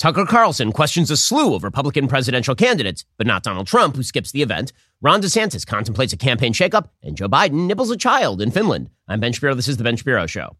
Tucker Carlson questions a slew of Republican presidential candidates, but not Donald Trump, who skips the event. Ron DeSantis contemplates a campaign shakeup, and Joe Biden nibbles a child in Finland. I'm Ben Shapiro. This is The Ben Shapiro Show.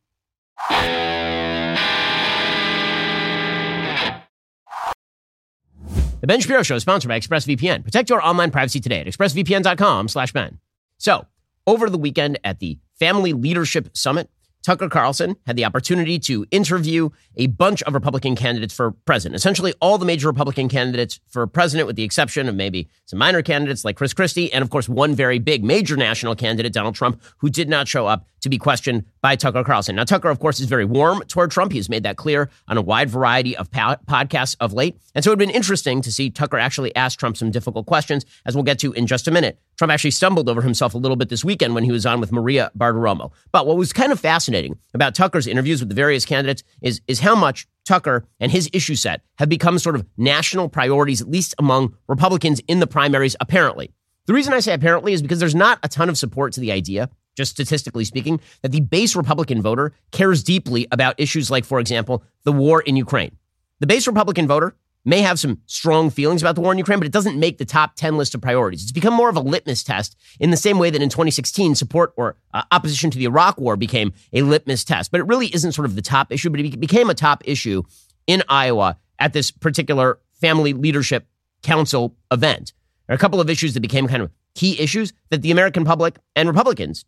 The Ben Shapiro Show is sponsored by ExpressVPN. Protect your online privacy today at expressvpn.com slash Ben. So, over the weekend at the Family Leadership Summit, Tucker Carlson had the opportunity to interview a bunch of Republican candidates for president. Essentially, all the major Republican candidates for president, with the exception of maybe some minor candidates like Chris Christie, and of course, one very big major national candidate, Donald Trump, who did not show up to be questioned by Tucker Carlson. Now, Tucker, of course, is very warm toward Trump. He has made that clear on a wide variety of po- podcasts of late. And so it would have been interesting to see Tucker actually ask Trump some difficult questions, as we'll get to in just a minute. Trump actually stumbled over himself a little bit this weekend when he was on with Maria Bartiromo. But what was kind of fascinating about Tucker's interviews with the various candidates is, is how much Tucker and his issue set have become sort of national priorities, at least among Republicans in the primaries, apparently. The reason I say apparently is because there's not a ton of support to the idea just statistically speaking, that the base Republican voter cares deeply about issues like, for example, the war in Ukraine. The base Republican voter may have some strong feelings about the war in Ukraine, but it doesn't make the top 10 list of priorities. It's become more of a litmus test in the same way that in 2016, support or uh, opposition to the Iraq war became a litmus test. But it really isn't sort of the top issue, but it became a top issue in Iowa at this particular Family Leadership Council event. There are a couple of issues that became kind of key issues that the American public and Republicans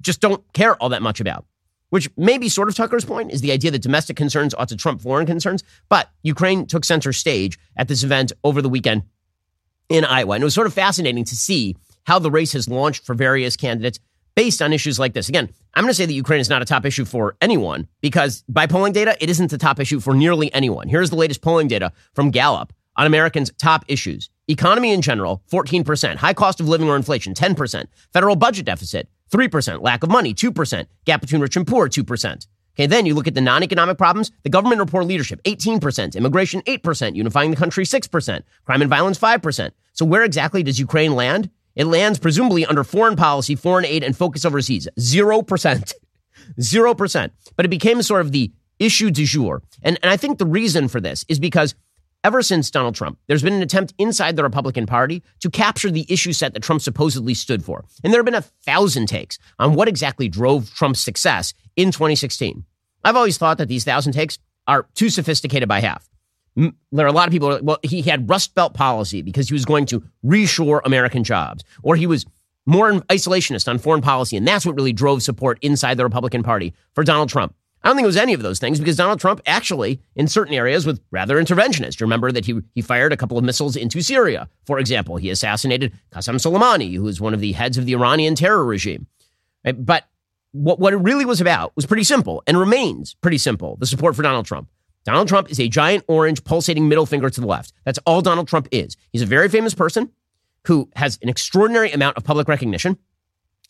just don't care all that much about. Which may be sort of Tucker's point is the idea that domestic concerns ought to trump foreign concerns. But Ukraine took center stage at this event over the weekend in Iowa. And it was sort of fascinating to see how the race has launched for various candidates based on issues like this. Again, I'm going to say that Ukraine is not a top issue for anyone because by polling data, it isn't the top issue for nearly anyone. Here's the latest polling data from Gallup on Americans' top issues. Economy in general, 14%. High cost of living or inflation, 10%. Federal budget deficit, 3%. Lack of money, 2%. Gap between rich and poor, 2%. Okay, then you look at the non economic problems the government or poor leadership, 18%. Immigration, 8%. Unifying the country, 6%. Crime and violence, 5%. So where exactly does Ukraine land? It lands presumably under foreign policy, foreign aid, and focus overseas. 0%. 0%. But it became sort of the issue du jour. And, and I think the reason for this is because Ever since Donald Trump, there's been an attempt inside the Republican Party to capture the issue set that Trump supposedly stood for. And there have been a thousand takes on what exactly drove Trump's success in 2016. I've always thought that these thousand takes are too sophisticated by half. There are a lot of people, like, well, he had Rust Belt policy because he was going to reshore American jobs, or he was more isolationist on foreign policy, and that's what really drove support inside the Republican Party for Donald Trump. I don't think it was any of those things because Donald Trump actually, in certain areas, was rather interventionist. Remember that he, he fired a couple of missiles into Syria. For example, he assassinated Qasem Soleimani, who was one of the heads of the Iranian terror regime. Uh, but what, what it really was about was pretty simple and remains pretty simple the support for Donald Trump. Donald Trump is a giant orange pulsating middle finger to the left. That's all Donald Trump is. He's a very famous person who has an extraordinary amount of public recognition.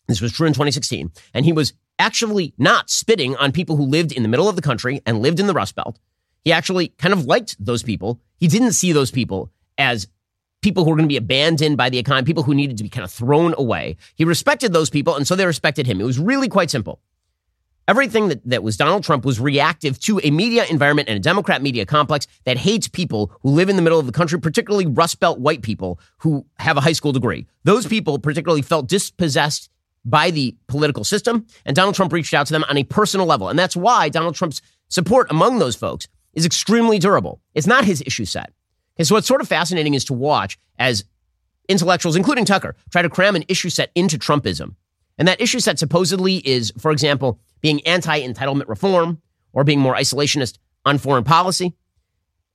This was true in 2016. And he was actually not spitting on people who lived in the middle of the country and lived in the Rust Belt. He actually kind of liked those people. He didn't see those people as people who were going to be abandoned by the economy, people who needed to be kind of thrown away. He respected those people, and so they respected him. It was really quite simple. Everything that, that was Donald Trump was reactive to a media environment and a Democrat media complex that hates people who live in the middle of the country, particularly Rust Belt white people who have a high school degree. Those people particularly felt dispossessed by the political system. And Donald Trump reached out to them on a personal level. And that's why Donald Trump's support among those folks is extremely durable. It's not his issue set. And so what's sort of fascinating is to watch as intellectuals, including Tucker, try to cram an issue set into Trumpism. And that issue set supposedly is, for example, being anti entitlement reform or being more isolationist on foreign policy.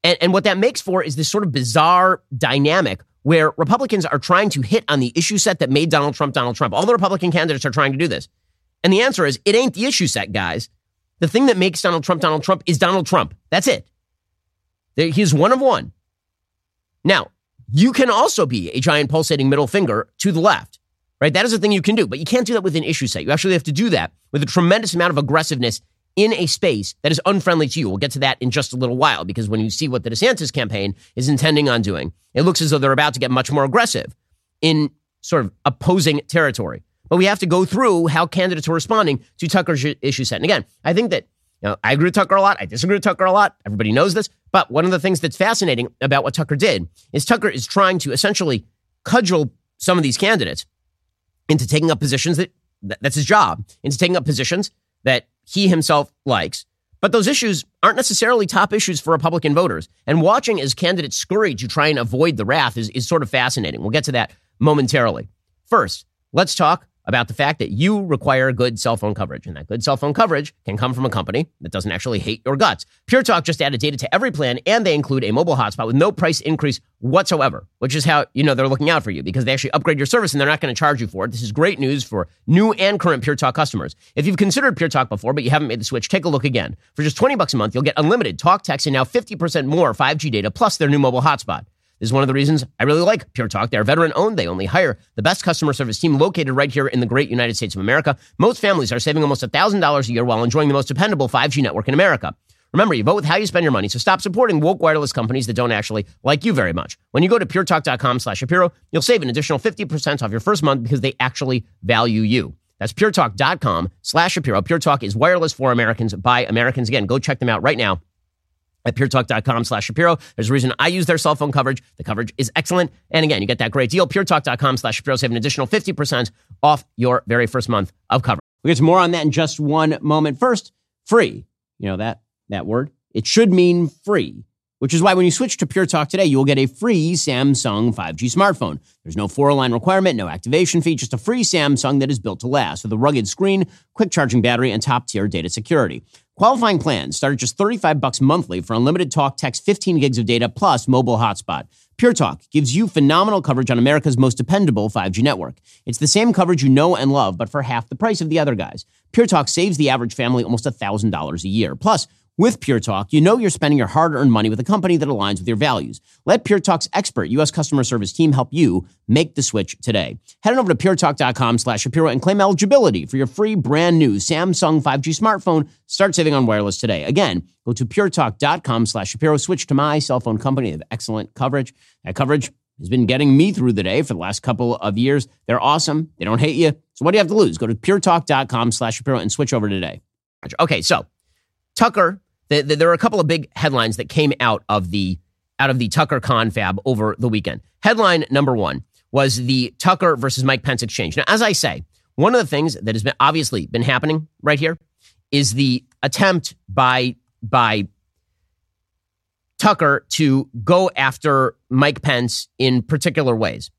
And, and what that makes for is this sort of bizarre dynamic where Republicans are trying to hit on the issue set that made Donald Trump Donald Trump. All the Republican candidates are trying to do this. And the answer is it ain't the issue set, guys. The thing that makes Donald Trump Donald Trump is Donald Trump. That's it. He's one of one. Now, you can also be a giant pulsating middle finger to the left, right? That is a thing you can do, but you can't do that with an issue set. You actually have to do that with a tremendous amount of aggressiveness in a space that is unfriendly to you. We'll get to that in just a little while because when you see what the DeSantis campaign is intending on doing, it looks as though they're about to get much more aggressive in sort of opposing territory. But we have to go through how candidates were responding to Tucker's issue set. And again, I think that You know, I agree with Tucker a lot. I disagree with Tucker a lot. Everybody knows this. But one of the things that's fascinating about what Tucker did is Tucker is trying to essentially cudgel some of these candidates into taking up positions that that's his job, into taking up positions that he himself likes. But those issues aren't necessarily top issues for Republican voters. And watching as candidates scurry to try and avoid the wrath is, is sort of fascinating. We'll get to that momentarily. First, let's talk about the fact that you require good cell phone coverage. And that good cell phone coverage can come from a company that doesn't actually hate your guts. Pure Talk just added data to every plan, and they include a mobile hotspot with no price increase whatsoever, which is how you know they're looking out for you because they actually upgrade your service and they're not going to charge you for it. This is great news for new and current Pure Talk customers. If you've considered Pure Talk before, but you haven't made the switch, take a look again. For just 20 bucks a month, you'll get unlimited talk, text, and now 50% more 5G data plus their new mobile hotspot. This is one of the reasons I really like Pure Talk. They're veteran owned. They only hire the best customer service team located right here in the great United States of America. Most families are saving almost $1,000 a year while enjoying the most dependable 5G network in America. Remember, you vote with how you spend your money, so stop supporting woke wireless companies that don't actually like you very much. When you go to puretalk.com slash Shapiro, you'll save an additional 50% off your first month because they actually value you. That's puretalk.com slash Shapiro. Pure Talk is wireless for Americans by Americans. Again, go check them out right now at puretalk.com slash Shapiro. There's a reason I use their cell phone coverage. The coverage is excellent. And again, you get that great deal. puretalk.com slash Shapiro. Save an additional 50% off your very first month of coverage. We'll get to more on that in just one moment. First, free. You know that, that word? It should mean free, which is why when you switch to Pure Talk today, you will get a free Samsung 5G smartphone. There's no four line requirement, no activation fee, just a free Samsung that is built to last with a rugged screen, quick charging battery, and top tier data security. Qualifying plans start at just 35 bucks monthly for unlimited talk, text, 15 gigs of data, plus mobile hotspot. Pure Talk gives you phenomenal coverage on America's most dependable 5G network. It's the same coverage you know and love, but for half the price of the other guys. Pure Talk saves the average family almost $1,000 a year. Plus, with Pure Talk, you know you're spending your hard earned money with a company that aligns with your values. Let Pure Talk's expert U.S. customer service team help you make the switch today. Head on over to puretalk.com slash Shapiro and claim eligibility for your free brand new Samsung 5G smartphone. Start saving on wireless today. Again, go to puretalk.com slash Shapiro. Switch to my cell phone company. They have excellent coverage. That coverage has been getting me through the day for the last couple of years. They're awesome. They don't hate you. So what do you have to lose? Go to puretalk.com slash Shapiro and switch over today. Okay, so Tucker the, the, there are a couple of big headlines that came out of the out of the Tucker confab over the weekend. Headline number one was the Tucker versus Mike Pence exchange. Now, as I say, one of the things that has been obviously been happening right here is the attempt by by Tucker to go after Mike Pence in particular ways.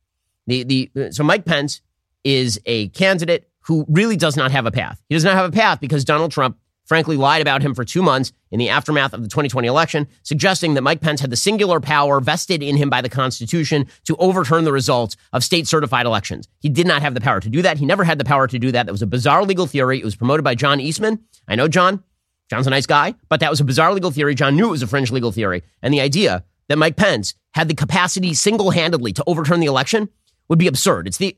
The the so Mike Pence is a candidate who really does not have a path. He does not have a path because Donald Trump frankly lied about him for two months in the aftermath of the 2020 election, suggesting that Mike Pence had the singular power vested in him by the Constitution to overturn the results of state certified elections. He did not have the power to do that. He never had the power to do that. That was a bizarre legal theory. It was promoted by John Eastman. I know John. John's a nice guy, but that was a bizarre legal theory. John knew it was a fringe legal theory. And the idea that Mike Pence had the capacity single handedly to overturn the election would be absurd. It's the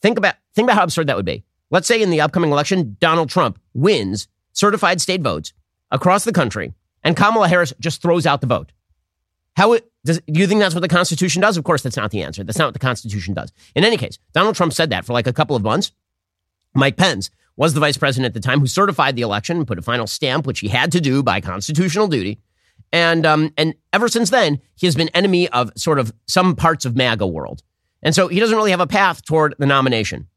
think about think about how absurd that would be. Let's say in the upcoming election, Donald Trump wins certified state votes across the country, and Kamala Harris just throws out the vote. How it, does, do you think that's what the Constitution does? Of course, that's not the answer. That's not what the Constitution does. In any case, Donald Trump said that for like a couple of months. Mike Pence was the vice president at the time who certified the election and put a final stamp, which he had to do by constitutional duty. And um, and ever since then, he has been enemy of sort of some parts of MAGA world. And so he doesn't really have a path toward the nomination.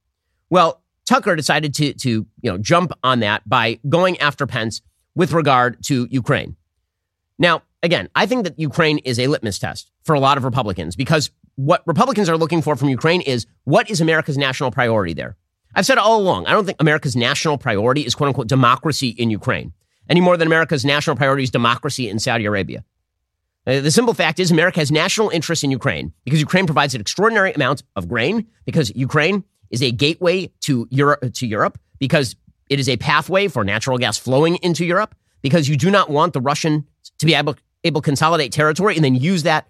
Well, Tucker decided to, to you know, jump on that by going after Pence with regard to Ukraine. Now, again, I think that Ukraine is a litmus test for a lot of Republicans because what Republicans are looking for from Ukraine is what is America's national priority there? I've said all along, I don't think America's national priority is quote unquote democracy in Ukraine any more than America's national priority is democracy in Saudi Arabia. Uh, the simple fact is, America has national interest in Ukraine because Ukraine provides an extraordinary amount of grain, because Ukraine is a gateway to Europe, to Europe because it is a pathway for natural gas flowing into Europe because you do not want the Russian to be able, able to consolidate territory and then use that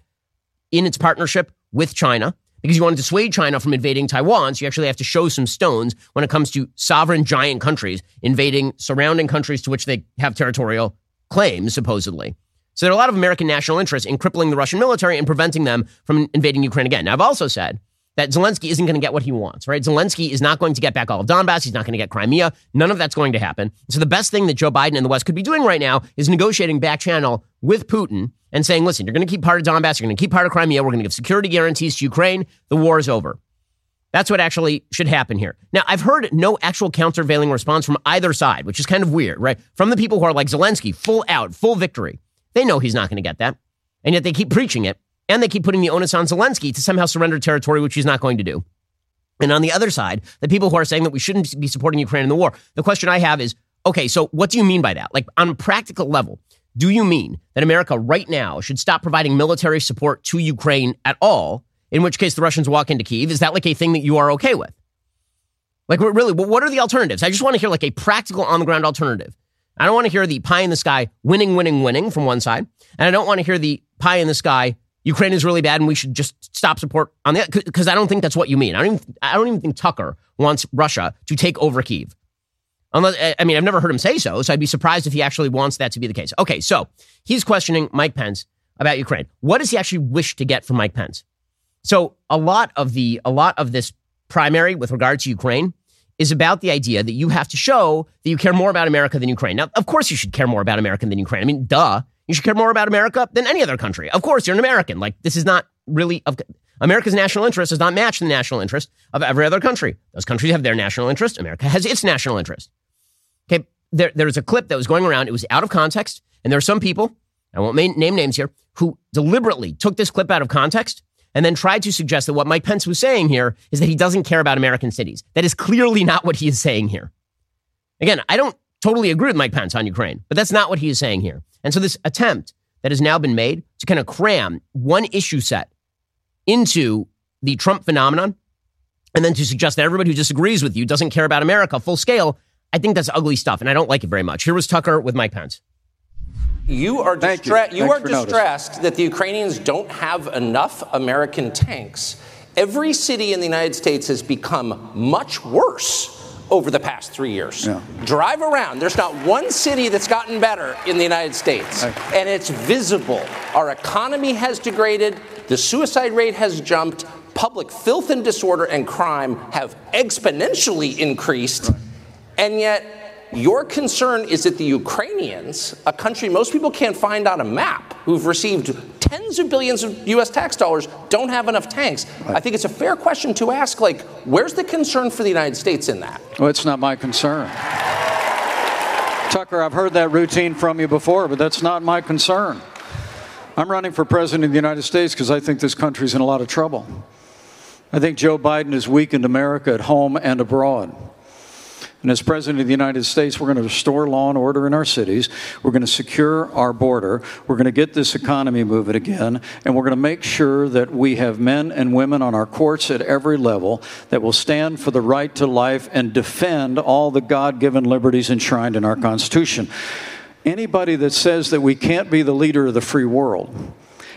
in its partnership with China because you want to dissuade China from invading Taiwan. So you actually have to show some stones when it comes to sovereign giant countries invading surrounding countries to which they have territorial claims, supposedly. So there are a lot of American national interests in crippling the Russian military and preventing them from invading Ukraine again. Now, I've also said that Zelensky isn't going to get what he wants, right? Zelensky is not going to get back all of Donbass. He's not going to get Crimea. None of that's going to happen. So the best thing that Joe Biden and the West could be doing right now is negotiating back channel with Putin and saying, listen, you're going to keep part of Donbass. You're going to keep part of Crimea. We're going to give security guarantees to Ukraine. The war is over. That's what actually should happen here. Now, I've heard no actual countervailing response from either side, which is kind of weird, right? From the people who are like Zelensky, full out, full victory. They know he's not going to get that. And yet they keep preaching it. And they keep putting the onus on Zelensky to somehow surrender territory, which he's not going to do. And on the other side, the people who are saying that we shouldn't be supporting Ukraine in the war, the question I have is okay, so what do you mean by that? Like on a practical level, do you mean that America right now should stop providing military support to Ukraine at all? In which case the Russians walk into Kiev. Is that like a thing that you are okay with? Like, really, what are the alternatives? I just want to hear like a practical on the ground alternative. I don't want to hear the pie in the sky winning, winning, winning from one side. And I don't want to hear the pie in the sky Ukraine is really bad and we should just stop support on that because I don't think that's what you mean. I don't even, I don't even think Tucker wants Russia to take over Kiev. Unless, I mean, I've never heard him say so, so I'd be surprised if he actually wants that to be the case. Okay, so he's questioning Mike Pence about Ukraine. What does he actually wish to get from Mike Pence? So a lot of the a lot of this primary with regard to Ukraine is about the idea that you have to show that you care more about America than Ukraine. Now, of course, you should care more about America than Ukraine. I mean, duh. You should care more about America than any other country. Of course, you're an American. Like, this is not really of America's national interest does not match the national interest of every other country. Those countries have their national interest. America has its national interest. Okay, there, there was a clip that was going around. It was out of context, and there are some people, I won't name names here, who deliberately took this clip out of context and then tried to suggest that what Mike Pence was saying here is that he doesn't care about American cities. That is clearly not what he is saying here. Again, I don't totally agree with Mike Pence on Ukraine, but that's not what he is saying here. And so this attempt that has now been made to kind of cram one issue set into the Trump phenomenon and then to suggest that everybody who disagrees with you doesn't care about America full scale, I think that's ugly stuff and I don't like it very much. Here was Tucker with Mike Pence. You are, distra- you. you are distressed notice. that the Ukrainians don't have enough American tanks. Every city in the United States has become much worse over the past three years. Yeah. Drive around. There's not one city that's gotten better in the United States. And it's visible. Our economy has degraded, the suicide rate has jumped, public filth and disorder and crime have exponentially increased. Right. And yet, your concern is that the Ukrainians, a country most people can't find on a map, who've received tens of billions of US tax dollars, don't have enough tanks. Right. I think it's a fair question to ask like, where's the concern for the United States in that? Well, it's not my concern. Tucker, I've heard that routine from you before, but that's not my concern. I'm running for president of the United States because I think this country's in a lot of trouble. I think Joe Biden has weakened America at home and abroad. And as President of the United States, we're going to restore law and order in our cities. We're going to secure our border. We're going to get this economy moving again. And we're going to make sure that we have men and women on our courts at every level that will stand for the right to life and defend all the God given liberties enshrined in our Constitution. Anybody that says that we can't be the leader of the free world,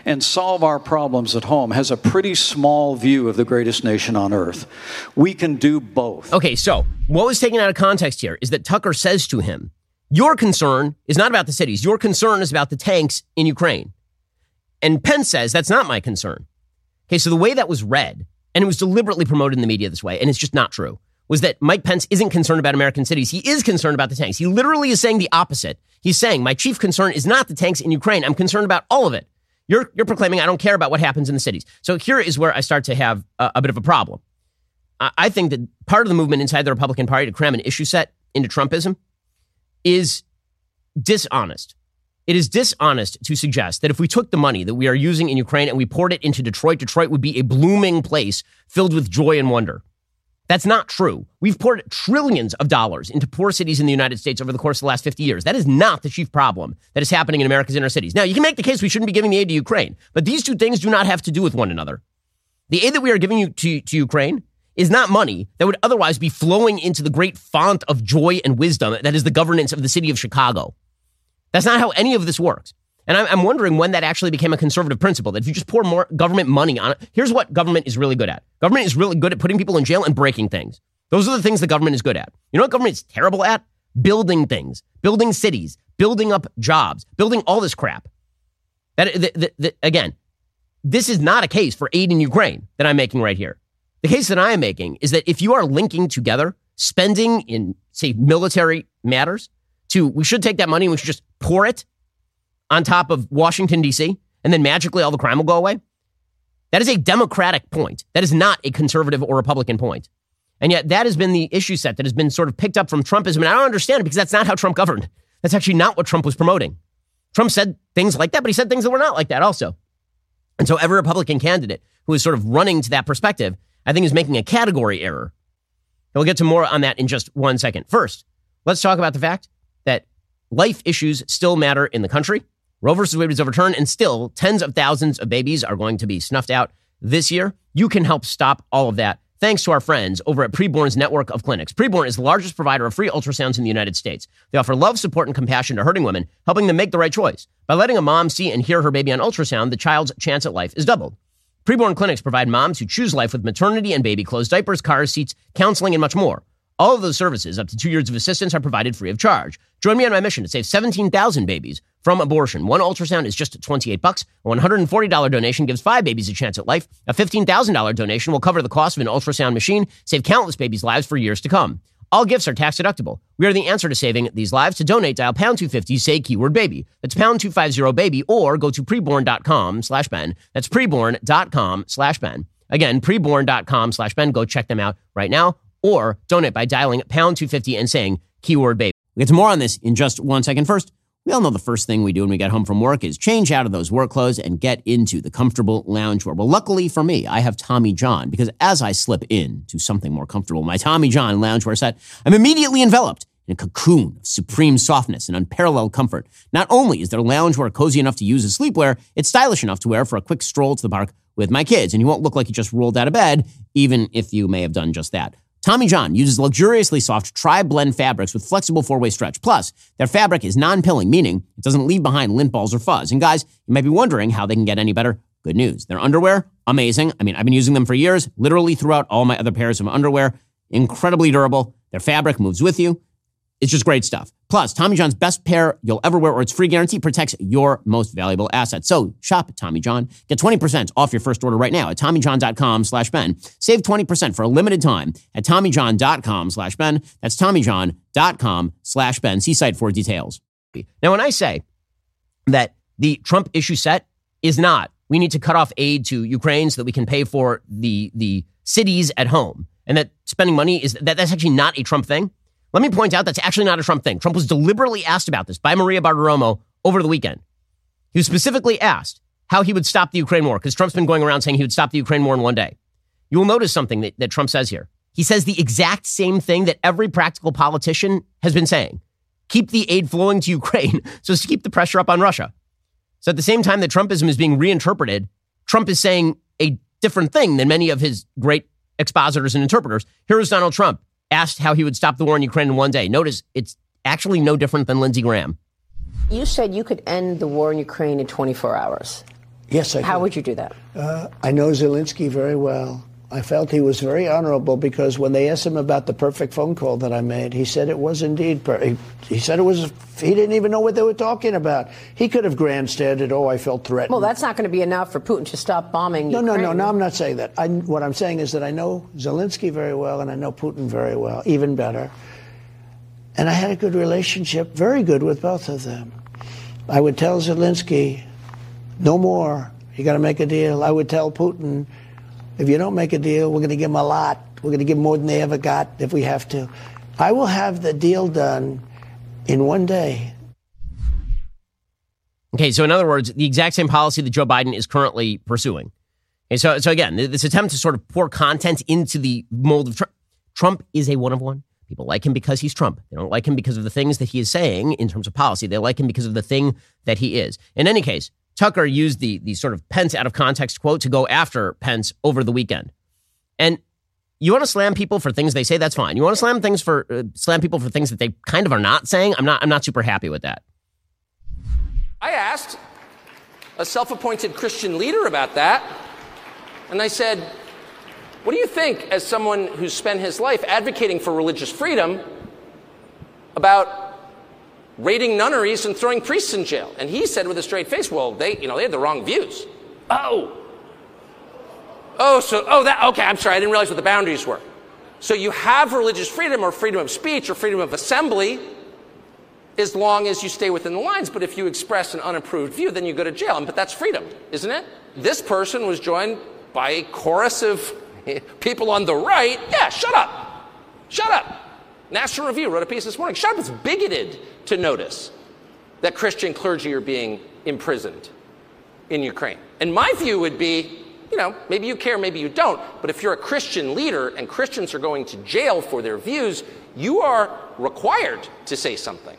and solve our problems at home has a pretty small view of the greatest nation on earth. We can do both. Okay, so what was taken out of context here is that Tucker says to him, Your concern is not about the cities, your concern is about the tanks in Ukraine. And Pence says, That's not my concern. Okay, so the way that was read, and it was deliberately promoted in the media this way, and it's just not true, was that Mike Pence isn't concerned about American cities. He is concerned about the tanks. He literally is saying the opposite. He's saying, My chief concern is not the tanks in Ukraine. I'm concerned about all of it. You're, you're proclaiming I don't care about what happens in the cities. So here is where I start to have a, a bit of a problem. I, I think that part of the movement inside the Republican Party to cram an issue set into Trumpism is dishonest. It is dishonest to suggest that if we took the money that we are using in Ukraine and we poured it into Detroit, Detroit would be a blooming place filled with joy and wonder. That's not true. We've poured trillions of dollars into poor cities in the United States over the course of the last 50 years. That is not the chief problem that is happening in America's inner cities. Now, you can make the case we shouldn't be giving the aid to Ukraine, but these two things do not have to do with one another. The aid that we are giving to, to Ukraine is not money that would otherwise be flowing into the great font of joy and wisdom that is the governance of the city of Chicago. That's not how any of this works. And I'm, wondering when that actually became a conservative principle that if you just pour more government money on it, here's what government is really good at. Government is really good at putting people in jail and breaking things. Those are the things the government is good at. You know what government is terrible at? Building things, building cities, building up jobs, building all this crap. That, again, this is not a case for aid in Ukraine that I'm making right here. The case that I am making is that if you are linking together spending in, say, military matters to we should take that money and we should just pour it on top of Washington, D.C., and then magically all the crime will go away. That is a Democratic point. That is not a conservative or Republican point. And yet that has been the issue set that has been sort of picked up from Trumpism. And I don't understand it because that's not how Trump governed. That's actually not what Trump was promoting. Trump said things like that, but he said things that were not like that also. And so every Republican candidate who is sort of running to that perspective, I think is making a category error. And we'll get to more on that in just one second. First, let's talk about the fact that life issues still matter in the country. Roe versus Wade was overturned, and still tens of thousands of babies are going to be snuffed out this year. You can help stop all of that thanks to our friends over at Preborn's network of clinics. Preborn is the largest provider of free ultrasounds in the United States. They offer love, support, and compassion to hurting women, helping them make the right choice. By letting a mom see and hear her baby on ultrasound, the child's chance at life is doubled. Preborn clinics provide moms who choose life with maternity and baby clothes, diapers, car seats, counseling, and much more. All of those services, up to two years of assistance, are provided free of charge. Join me on my mission to save 17,000 babies from abortion. One ultrasound is just 28 bucks. A $140 donation gives five babies a chance at life. A $15,000 donation will cover the cost of an ultrasound machine, save countless babies' lives for years to come. All gifts are tax deductible. We are the answer to saving these lives. To donate, dial pound 250, say keyword baby. That's pound 250 baby, or go to preborn.com slash Ben. That's preborn.com slash Ben. Again, preborn.com slash Ben. Go check them out right now or donate by dialing pound 250 and saying keyword baby. We'll get to more on this in just one second. First, we all know the first thing we do when we get home from work is change out of those work clothes and get into the comfortable loungewear. Well, luckily for me, I have Tommy John because as I slip in to something more comfortable, my Tommy John loungewear set, I'm immediately enveloped in a cocoon of supreme softness and unparalleled comfort. Not only is their loungewear cozy enough to use as sleepwear, it's stylish enough to wear for a quick stroll to the park with my kids, and you won't look like you just rolled out of bed, even if you may have done just that. Tommy John uses luxuriously soft tri blend fabrics with flexible four way stretch. Plus, their fabric is non pilling, meaning it doesn't leave behind lint balls or fuzz. And guys, you might be wondering how they can get any better. Good news. Their underwear, amazing. I mean, I've been using them for years, literally throughout all my other pairs of underwear. Incredibly durable. Their fabric moves with you. It's just great stuff. Plus, Tommy John's best pair you'll ever wear or its free guarantee protects your most valuable asset. So shop Tommy John. Get 20% off your first order right now at TommyJohn.com slash Ben. Save 20% for a limited time at TommyJohn.com slash Ben. That's TommyJohn.com slash Ben. See site for details. Now, when I say that the Trump issue set is not, we need to cut off aid to Ukraine so that we can pay for the, the cities at home and that spending money is that that's actually not a Trump thing. Let me point out that's actually not a Trump thing. Trump was deliberately asked about this by Maria Bartiromo over the weekend. He was specifically asked how he would stop the Ukraine war because Trump's been going around saying he would stop the Ukraine war in one day. You will notice something that, that Trump says here. He says the exact same thing that every practical politician has been saying keep the aid flowing to Ukraine so as to keep the pressure up on Russia. So at the same time that Trumpism is being reinterpreted, Trump is saying a different thing than many of his great expositors and interpreters. Here is Donald Trump asked how he would stop the war in Ukraine in one day. Notice it's actually no different than Lindsey Graham. You said you could end the war in Ukraine in 24 hours. Yes, I How could. would you do that? Uh, I know Zelensky very well. I felt he was very honorable because when they asked him about the perfect phone call that I made, he said it was indeed. perfect. he, he said it was. He didn't even know what they were talking about. He could have grandstanded. Oh, I felt threatened. Well, that's not going to be enough for Putin to stop bombing no, no, Ukraine. no, no. I'm not saying that. I, what I'm saying is that I know Zelensky very well, and I know Putin very well, even better. And I had a good relationship, very good with both of them. I would tell Zelensky, no more. You got to make a deal. I would tell Putin, if you don't make a deal, we're going to give them a lot. We're going to give them more than they ever got if we have to. I will have the deal done in one day. Okay, so in other words, the exact same policy that Joe Biden is currently pursuing. Okay, so, so again, this attempt to sort of pour content into the mold of Trump. Trump is a one of one. People like him because he's Trump. They don't like him because of the things that he is saying in terms of policy. They like him because of the thing that he is. In any case, Tucker used the, the sort of Pence out of context quote to go after Pence over the weekend. And you want to slam people for things they say, that's fine. You want to slam things for uh, slam people for things that they kind of are not saying. I'm not I'm not super happy with that. I asked a self appointed Christian leader about that, and I said, What do you think, as someone who's spent his life advocating for religious freedom, about raiding nunneries and throwing priests in jail? And he said with a straight face, Well, they, you know, they had the wrong views. Oh, Oh, so, oh, that, okay, I'm sorry, I didn't realize what the boundaries were. So you have religious freedom or freedom of speech or freedom of assembly as long as you stay within the lines. But if you express an unapproved view, then you go to jail. But that's freedom, isn't it? This person was joined by a chorus of people on the right. Yeah, shut up. Shut up. National Review wrote a piece this morning. Shut up. It's bigoted to notice that Christian clergy are being imprisoned in Ukraine. And my view would be you know, maybe you care, maybe you don't, but if you're a Christian leader and Christians are going to jail for their views, you are required to say something.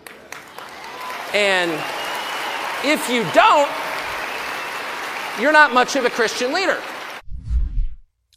And if you don't, you're not much of a Christian leader.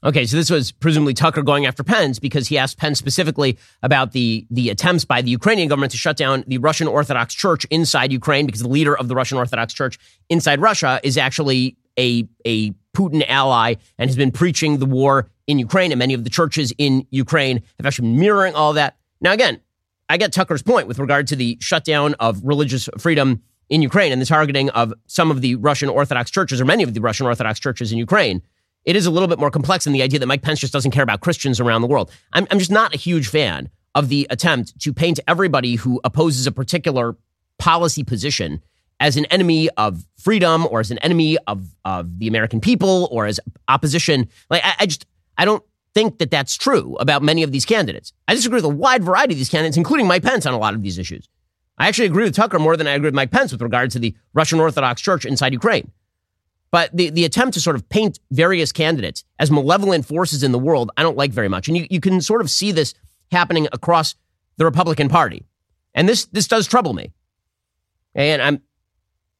Okay, so this was presumably Tucker going after Pence because he asked Pence specifically about the the attempts by the Ukrainian government to shut down the Russian Orthodox Church inside Ukraine because the leader of the Russian Orthodox Church inside Russia is actually a a Putin ally and has been preaching the war in Ukraine, and many of the churches in Ukraine have actually been mirroring all that. Now, again, I get Tucker's point with regard to the shutdown of religious freedom in Ukraine and the targeting of some of the Russian Orthodox churches or many of the Russian Orthodox churches in Ukraine. It is a little bit more complex than the idea that Mike Pence just doesn't care about Christians around the world. I'm, I'm just not a huge fan of the attempt to paint everybody who opposes a particular policy position as an enemy of freedom or as an enemy of, of the American people or as opposition. Like, I, I just, I don't think that that's true about many of these candidates. I disagree with a wide variety of these candidates, including Mike Pence on a lot of these issues. I actually agree with Tucker more than I agree with Mike Pence with regard to the Russian Orthodox Church inside Ukraine. But the, the attempt to sort of paint various candidates as malevolent forces in the world, I don't like very much. And you, you can sort of see this happening across the Republican Party. And this this does trouble me. And I'm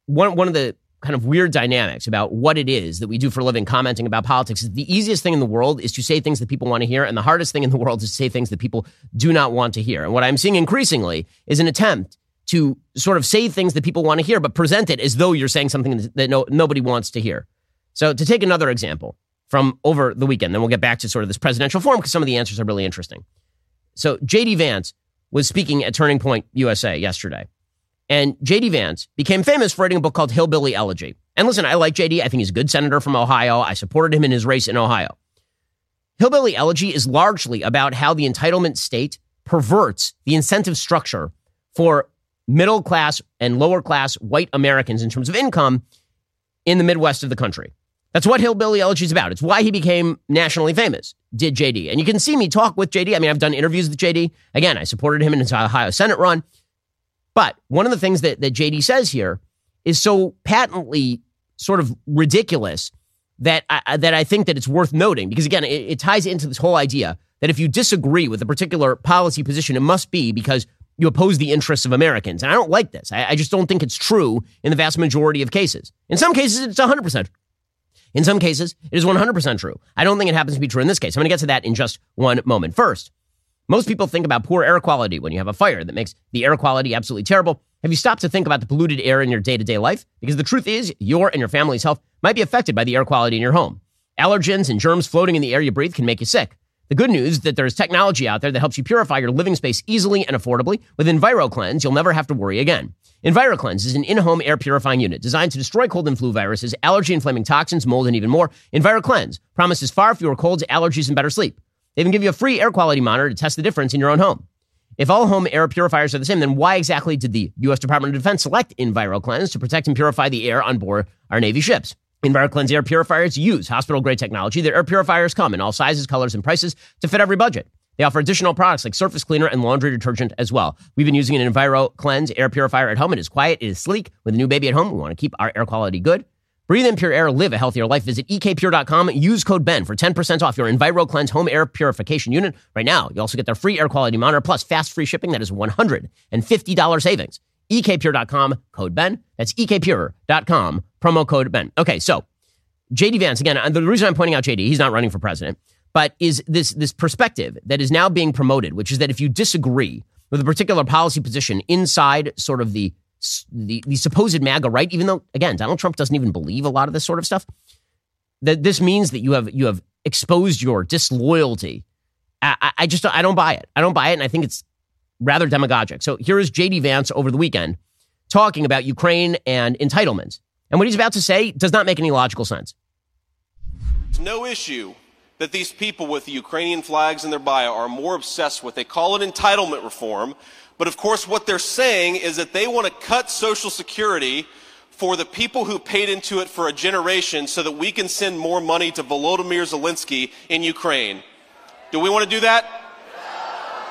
one one of the kind of weird dynamics about what it is that we do for a living commenting about politics is the easiest thing in the world is to say things that people want to hear and the hardest thing in the world is to say things that people do not want to hear and what i'm seeing increasingly is an attempt to sort of say things that people want to hear but present it as though you're saying something that no, nobody wants to hear so to take another example from over the weekend then we'll get back to sort of this presidential forum because some of the answers are really interesting so jd vance was speaking at turning point usa yesterday and J.D. Vance became famous for writing a book called Hillbilly Elegy. And listen, I like J.D. I think he's a good senator from Ohio. I supported him in his race in Ohio. Hillbilly Elegy is largely about how the entitlement state perverts the incentive structure for middle class and lower class white Americans in terms of income in the Midwest of the country. That's what Hillbilly Elegy is about. It's why he became nationally famous, did JD. And you can see me talk with JD. I mean, I've done interviews with JD. Again, I supported him in his Ohio Senate run. But one of the things that, that JD says here is so patently sort of ridiculous that I, that I think that it's worth noting because again, it, it ties into this whole idea that if you disagree with a particular policy position, it must be because you oppose the interests of Americans. And I don't like this. I, I, just don't think it's true in the vast majority of cases. In some cases, it's 100%. In some cases, it is 100% true. I don't think it happens to be true in this case. I'm going to get to that in just one moment. First, most people think about poor air quality when you have a fire that makes the air quality absolutely terrible. Have you stopped to think about the polluted air in your day to day life? Because the truth is, your and your family's health might be affected by the air quality in your home. Allergens and germs floating in the air you breathe can make you sick. The good news is that there is technology out there that helps you purify your living space easily and affordably. With EnviroKlenz, you'll never have to worry again. EnviroKlenz is an in-home air purifying unit designed to destroy cold and flu viruses, allergy-inflaming toxins, mold, and even more. EnviroKlenz promises far fewer colds, allergies, and better sleep. They even give you a free air quality monitor to test the difference in your own home. If all home air purifiers are the same, then why exactly did the U.S. Department of Defense select EnviroKlenz to protect and purify the air on board our Navy ships? EnviroKlenz air purifiers use hospital grade technology. Their air purifiers come in all sizes, colors, and prices to fit every budget. They offer additional products like surface cleaner and laundry detergent as well. We've been using an EnviroKlenz air purifier at home. It is quiet, it is sleek. With a new baby at home, we want to keep our air quality good. Breathe in pure air, live a healthier life. Visit ekpure.com. Use code BEN for 10% off your EnviroKlenz home air purification unit. Right now, you also get their free air quality monitor plus fast free shipping. That is $150 savings. ekpure.com, code BEN. That's ekpure.com, promo code BEN. Okay, so JD Vance, again, uh, the reason I'm pointing out JD, he's not running for president, but is this, this perspective that is now being promoted, which is that if you disagree with a particular policy position inside sort of the the, the supposed MAGA right, even though again Donald Trump doesn't even believe a lot of this sort of stuff. That this means that you have you have exposed your disloyalty. I, I just I don't buy it. I don't buy it, and I think it's rather demagogic. So here is J.D. Vance over the weekend talking about Ukraine and entitlements, and what he's about to say does not make any logical sense. There's no issue that these people with the Ukrainian flags in their bio are more obsessed with. They call it entitlement reform. But of course, what they're saying is that they want to cut Social Security for the people who paid into it for a generation so that we can send more money to Volodymyr Zelensky in Ukraine. Do we want to do that?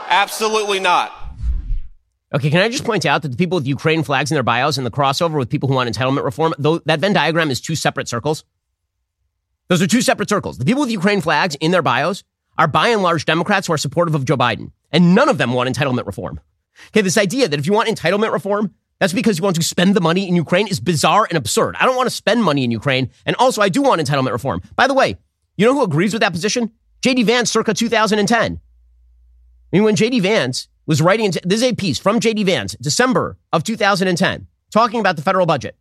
Absolutely not. Okay, can I just point out that the people with Ukraine flags in their bios and the crossover with people who want entitlement reform, though that Venn diagram is two separate circles. Those are two separate circles. The people with Ukraine flags in their bios are by and large Democrats who are supportive of Joe Biden, and none of them want entitlement reform. Okay, this idea that if you want entitlement reform, that's because you want to spend the money in Ukraine is bizarre and absurd. I don't want to spend money in Ukraine, and also I do want entitlement reform. By the way, you know who agrees with that position? J.D. Vance circa 2010. I mean, when J.D. Vance was writing, this is a piece from J.D. Vance, December of 2010, talking about the federal budget.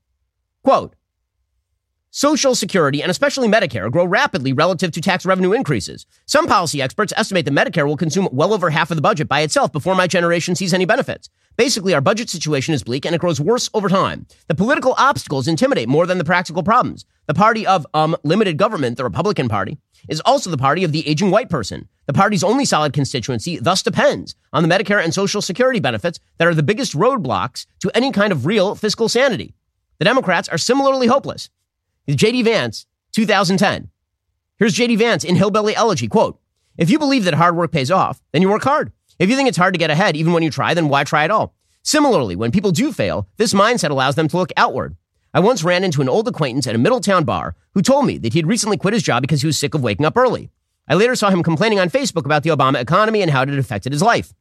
Quote, Social Security and especially Medicare grow rapidly relative to tax revenue increases. Some policy experts estimate that Medicare will consume well over half of the budget by itself before my generation sees any benefits. Basically, our budget situation is bleak and it grows worse over time. The political obstacles intimidate more than the practical problems. The party of um, limited government, the Republican Party, is also the party of the aging white person. The party's only solid constituency thus depends on the Medicare and Social Security benefits that are the biggest roadblocks to any kind of real fiscal sanity. The Democrats are similarly hopeless. J.D. Vance, 2010. Here's J.D. Vance in Hillbilly Elegy. Quote, if you believe that hard work pays off, then you work hard. If you think it's hard to get ahead even when you try, then why try at all? Similarly, when people do fail, this mindset allows them to look outward. I once ran into an old acquaintance at a Middletown bar who told me that he had recently quit his job because he was sick of waking up early. I later saw him complaining on Facebook about the Obama economy and how it had affected his life.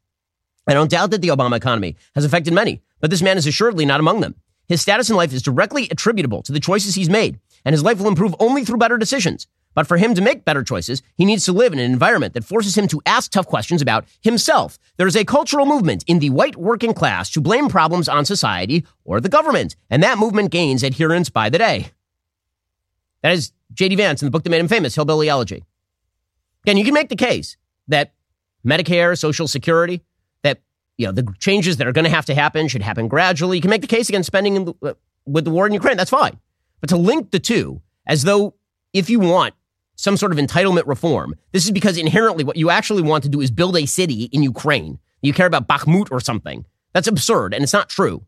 I don't doubt that the Obama economy has affected many, but this man is assuredly not among them. His status in life is directly attributable to the choices he's made, and his life will improve only through better decisions. But for him to make better choices, he needs to live in an environment that forces him to ask tough questions about himself. There is a cultural movement in the white working class to blame problems on society or the government, and that movement gains adherents by the day. That is J.D. Vance in the book that made him famous, Hillbilly Elegy. Again, you can make the case that Medicare, Social Security, that you know the changes that are going to have to happen should happen gradually. You can make the case against spending the, uh, with the war in Ukraine. That's fine. But to link the two as though if you want some sort of entitlement reform, this is because inherently what you actually want to do is build a city in Ukraine. You care about Bakhmut or something. That's absurd and it's not true.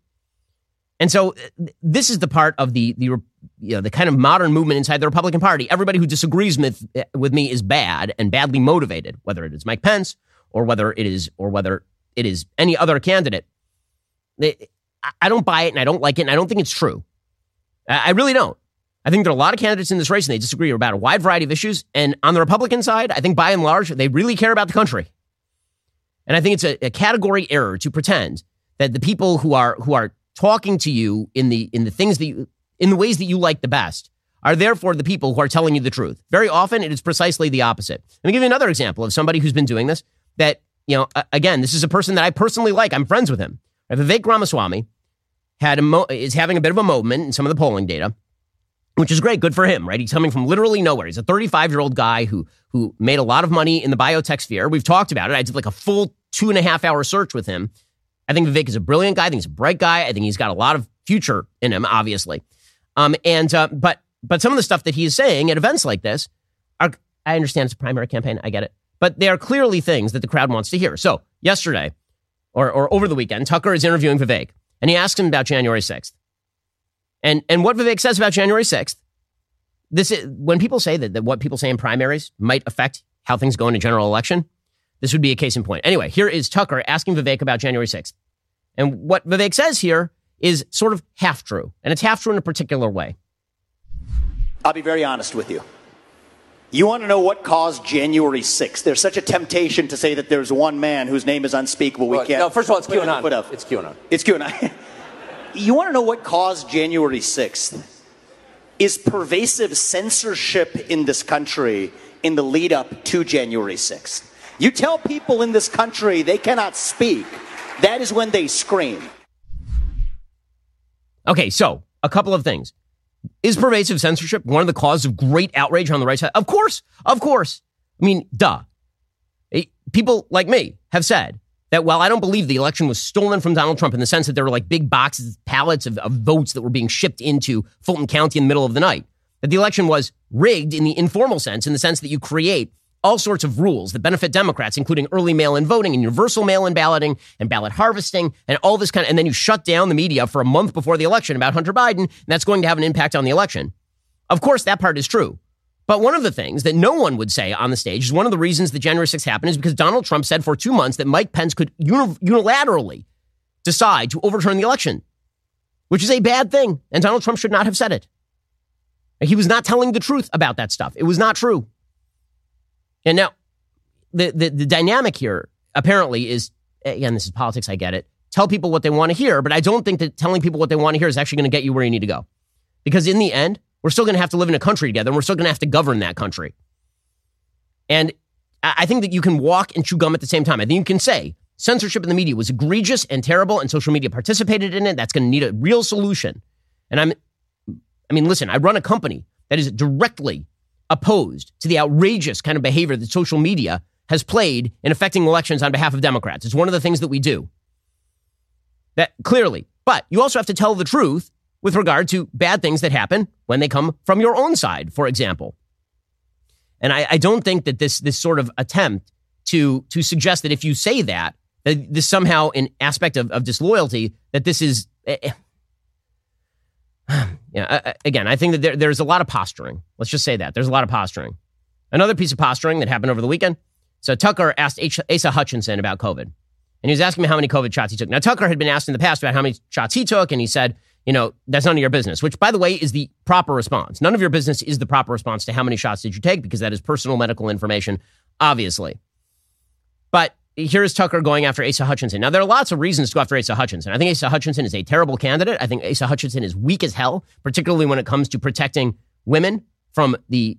And so uh, this is the part of the the you know, the kind of modern movement inside the Republican Party. Everybody who disagrees with uh, with me is bad and badly motivated, whether it is Mike Pence or whether it is or whether it is any other candidate. I don't buy it and I don't like it and I don't think it's true. I really don't. I think there are a lot of candidates in this race and they disagree about a wide variety of issues. And on the Republican side, I think by and large, they really care about the country. And I think it's a, a category error to pretend that the people who are who are talking to you in the in the things that you, in the ways that you like the best are therefore the people who are telling you the truth. Very often, it is precisely the opposite. Let me give you another example of somebody who's been doing this. That you know, again, this is a person that I personally like. I'm friends with him. Vivek Ramaswamy had mo- is having a bit of a moment in some of the polling data, which is great. Good for him, right? He's coming from literally nowhere. He's a 35 year old guy who who made a lot of money in the biotech sphere. We've talked about it. I did like a full two and a half hour search with him. I think Vivek is a brilliant guy. I think he's a bright guy. I think he's got a lot of future in him, obviously. Um, and uh, but but some of the stuff that he's saying at events like this are I understand it's a primary campaign. I get it, but they are clearly things that the crowd wants to hear. So yesterday, or or over the weekend, Tucker is interviewing Vivek and he asks him about January 6th. And, and what Vivek says about January 6th, this is, when people say that, that what people say in primaries might affect how things go in a general election, this would be a case in point. Anyway, here is Tucker asking Vivek about January 6th. And what Vivek says here is sort of half true, and it's half true in a particular way. I'll be very honest with you. You want to know what caused January 6th? There's such a temptation to say that there's one man whose name is unspeakable. We well, can't. No, first of all, it's QAnon. It's QAnon. It's QAnon. you want to know what caused January 6th? Is pervasive censorship in this country in the lead up to January 6th. You tell people in this country they cannot speak, that is when they scream. Okay, so a couple of things. Is pervasive censorship one of the causes of great outrage on the right side? Of course. Of course. I mean, duh. People like me have said that while I don't believe the election was stolen from Donald Trump in the sense that there were like big boxes, pallets of, of votes that were being shipped into Fulton County in the middle of the night, that the election was rigged in the informal sense, in the sense that you create all sorts of rules that benefit Democrats, including early mail in voting and universal mail in balloting and ballot harvesting and all this kind of, and then you shut down the media for a month before the election about Hunter Biden, and that's going to have an impact on the election. Of course, that part is true. But one of the things that no one would say on the stage is one of the reasons that January 6th happened is because Donald Trump said for two months that Mike Pence could unilaterally decide to overturn the election, which is a bad thing. And Donald Trump should not have said it. He was not telling the truth about that stuff. It was not true. And now, the, the, the dynamic here apparently is again, this is politics, I get it. Tell people what they want to hear, but I don't think that telling people what they want to hear is actually going to get you where you need to go. Because in the end, we're still going to have to live in a country together and we're still going to have to govern that country. And I think that you can walk and chew gum at the same time. I think you can say censorship in the media was egregious and terrible and social media participated in it. That's going to need a real solution. And I'm, I mean, listen, I run a company that is directly opposed to the outrageous kind of behavior that social media has played in affecting elections on behalf of Democrats. It's one of the things that we do. That clearly. But you also have to tell the truth with regard to bad things that happen when they come from your own side, for example. And I, I don't think that this this sort of attempt to to suggest that if you say that, that this somehow an aspect of, of disloyalty, that this is eh, eh again, I think that there, there's a lot of posturing. Let's just say that. There's a lot of posturing. Another piece of posturing that happened over the weekend. So Tucker asked Asa Hutchinson about COVID. And he was asking me how many COVID shots he took. Now, Tucker had been asked in the past about how many shots he took, and he said, you know, that's none of your business, which, by the way, is the proper response. None of your business is the proper response to how many shots did you take, because that is personal medical information, obviously. But here's Tucker going after Asa Hutchinson. Now, there are lots of reasons to go after Asa Hutchinson. I think Asa Hutchinson is a terrible candidate. I think Asa Hutchinson is weak as hell, particularly when it comes to protecting women from the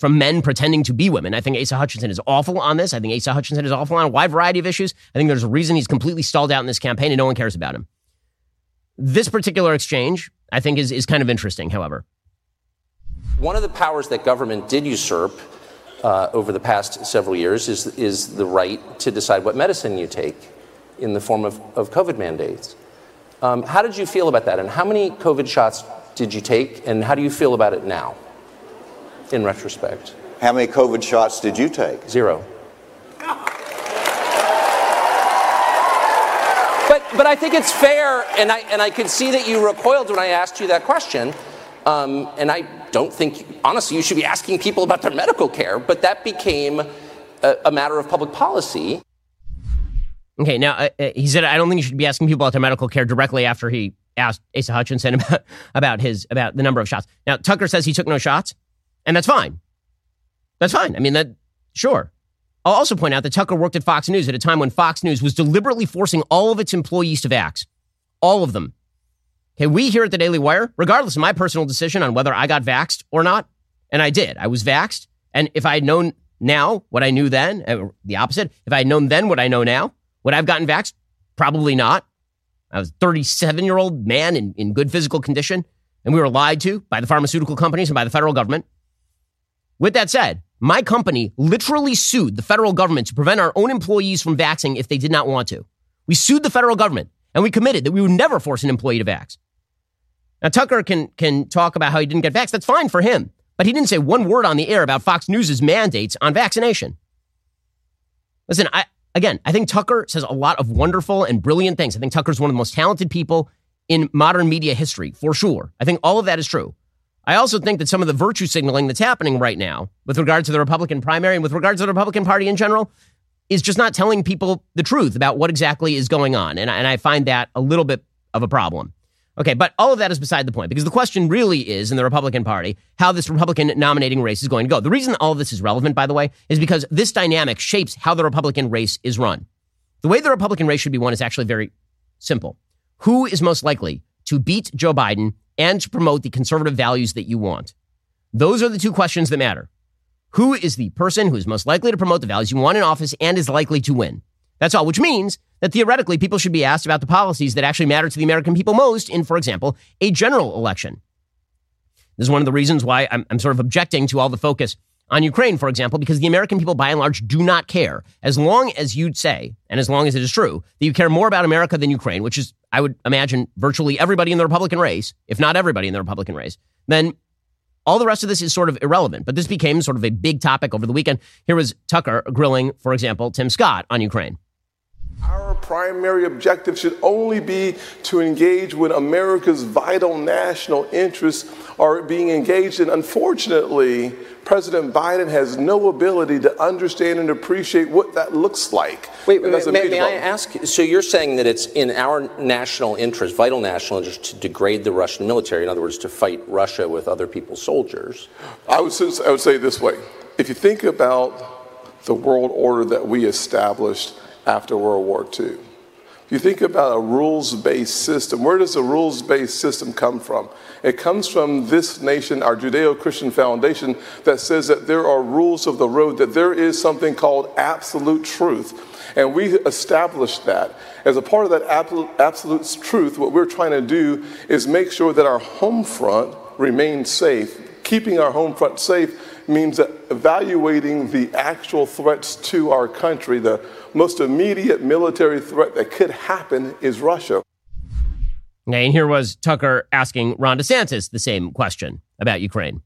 from men pretending to be women. I think Asa Hutchinson is awful on this. I think Asa Hutchinson is awful on a wide variety of issues. I think there's a reason he's completely stalled out in this campaign and no one cares about him. This particular exchange, I think, is, is kind of interesting, however. One of the powers that government did usurp uh, over the past several years is, is the right to decide what medicine you take in the form of, of COVID mandates. Um, how did you feel about that? And how many COVID shots did you take? And how do you feel about it now, in retrospect? How many COVID shots did you take? Zero. But, I think it's fair, and I, and I could see that you recoiled when I asked you that question. Um, and I don't think, honestly, you should be asking people about their medical care, but that became a, a matter of public policy. Okay, now uh, uh, he said, I don't think you should be asking people about their medical care directly after he asked Asa Hutchinson about, about his about the number of shots. Now Tucker says he took no shots, and that's fine. That's fine. I mean that sure. I'll also point out that Tucker worked at Fox News at a time when Fox News was deliberately forcing all of its employees to vax. All of them. Okay, we here at the Daily Wire, regardless of my personal decision on whether I got vaxxed or not, and I did, I was vaxxed. And if I had known now what I knew then, uh, the opposite, if I had known then what I know now, would I have gotten vaxxed? Probably not. I was a 37 year old man in, in good physical condition, and we were lied to by the pharmaceutical companies and by the federal government. With that said, my company literally sued the federal government to prevent our own employees from vaxing if they did not want to. We sued the federal government and we committed that we would never force an employee to vax. Now, Tucker can, can talk about how he didn't get vaxxed. That's fine for him. But he didn't say one word on the air about Fox News' mandates on vaccination. Listen, I, again, I think Tucker says a lot of wonderful and brilliant things. I think Tucker's one of the most talented people in modern media history, for sure. I think all of that is true. I also think that some of the virtue signaling that's happening right now with regard to the Republican primary and with regard to the Republican Party in general is just not telling people the truth about what exactly is going on. And, and I find that a little bit of a problem. Okay, but all of that is beside the point because the question really is in the Republican Party how this Republican nominating race is going to go. The reason all of this is relevant, by the way, is because this dynamic shapes how the Republican race is run. The way the Republican race should be won is actually very simple. Who is most likely to beat Joe Biden and to promote the conservative values that you want? Those are the two questions that matter. Who is the person who is most likely to promote the values you want in office and is likely to win? That's all, which means that theoretically people should be asked about the policies that actually matter to the American people most in, for example, a general election. This is one of the reasons why I'm, I'm sort of objecting to all the focus on Ukraine, for example, because the American people by and large do not care. As long as you'd say, and as long as it is true, that you care more about America than Ukraine, which is, I would imagine, virtually everybody in the Republican race, if not everybody in the Republican race, then All the rest of this is sort of irrelevant, but this became sort of a big topic over the weekend. Here was Tucker grilling, for example, Tim Scott on Ukraine. Our primary objective should only be to engage when America's vital national interests are being engaged in. Unfortunately, President Biden has no ability to understand and appreciate what that looks like. Wait, may, may, may I ask? So you're saying that it's in our national interest, vital national interest, to degrade the Russian military, in other words, to fight Russia with other people's soldiers? I would, I would say this way. If you think about the world order that we established after World War II, if you think about a rules based system, where does a rules based system come from? It comes from this nation, our Judeo Christian foundation, that says that there are rules of the road, that there is something called absolute truth. And we established that. As a part of that absolute truth, what we're trying to do is make sure that our home front remains safe. Keeping our home front safe means that evaluating the actual threats to our country, the most immediate military threat that could happen is Russia. Okay, and here was Tucker asking Ron DeSantis the same question about Ukraine.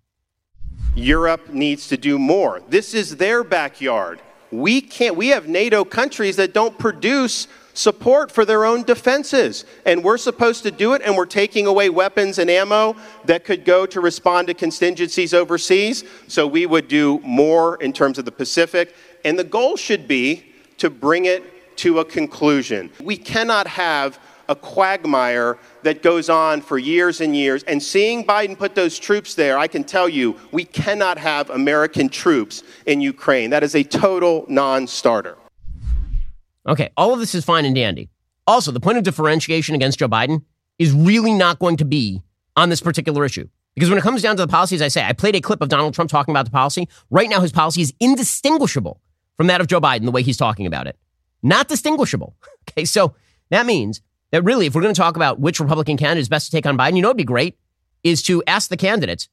Europe needs to do more. This is their backyard. We can't, we have NATO countries that don't produce support for their own defenses. And we're supposed to do it, and we're taking away weapons and ammo that could go to respond to contingencies overseas. So we would do more in terms of the Pacific. And the goal should be to bring it to a conclusion. We cannot have a quagmire that goes on for years and years. And seeing Biden put those troops there, I can tell you, we cannot have American troops in Ukraine. That is a total non starter. Okay, all of this is fine and dandy. Also, the point of differentiation against Joe Biden is really not going to be on this particular issue. Because when it comes down to the policies, I say, I played a clip of Donald Trump talking about the policy. Right now, his policy is indistinguishable from that of Joe Biden, the way he's talking about it. Not distinguishable. Okay, so that means that really, if we're going to talk about which Republican candidate is best to take on Biden, you know it'd be great is to ask the candidates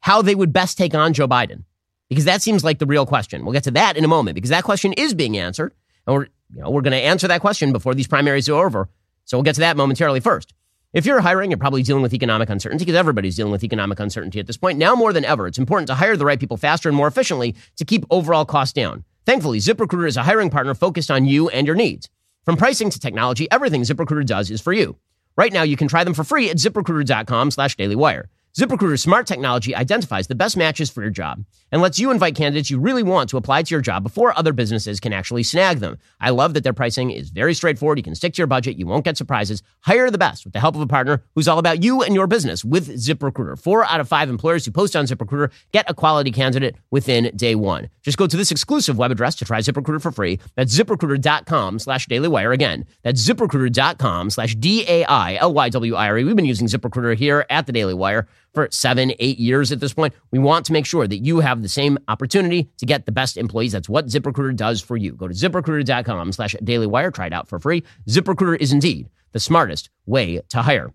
how they would best take on Joe Biden. Because that seems like the real question. We'll get to that in a moment because that question is being answered. And we're, you know, we're going to answer that question before these primaries are over. So we'll get to that momentarily first. If you're hiring, you're probably dealing with economic uncertainty because everybody's dealing with economic uncertainty at this point. Now more than ever, it's important to hire the right people faster and more efficiently to keep overall costs down. Thankfully, ZipRecruiter is a hiring partner focused on you and your needs. From pricing to technology, everything ZipRecruiter does is for you. Right now, you can try them for free at ziprecruiter.com slash dailywire. ZipRecruiter's smart technology identifies the best matches for your job and lets you invite candidates you really want to apply to your job before other businesses can actually snag them. I love that their pricing is very straightforward. You can stick to your budget. You won't get surprises. Hire the best with the help of a partner who's all about you and your business with ZipRecruiter. Four out of five employers who post on ZipRecruiter get a quality candidate within day one. Just go to this exclusive web address to try ZipRecruiter for free. That's ziprecruiter.com slash dailywire. Again, that's ziprecruiter.com slash D-A-I-L-Y-W-I-R-E. We've been using ZipRecruiter here at the Daily Wire for seven, eight years at this point. We want to make sure that you have the same opportunity to get the best employees. That's what ZipRecruiter does for you. Go to ziprecruiter.com slash dailywire. Try it out for free. ZipRecruiter is indeed the smartest way to hire.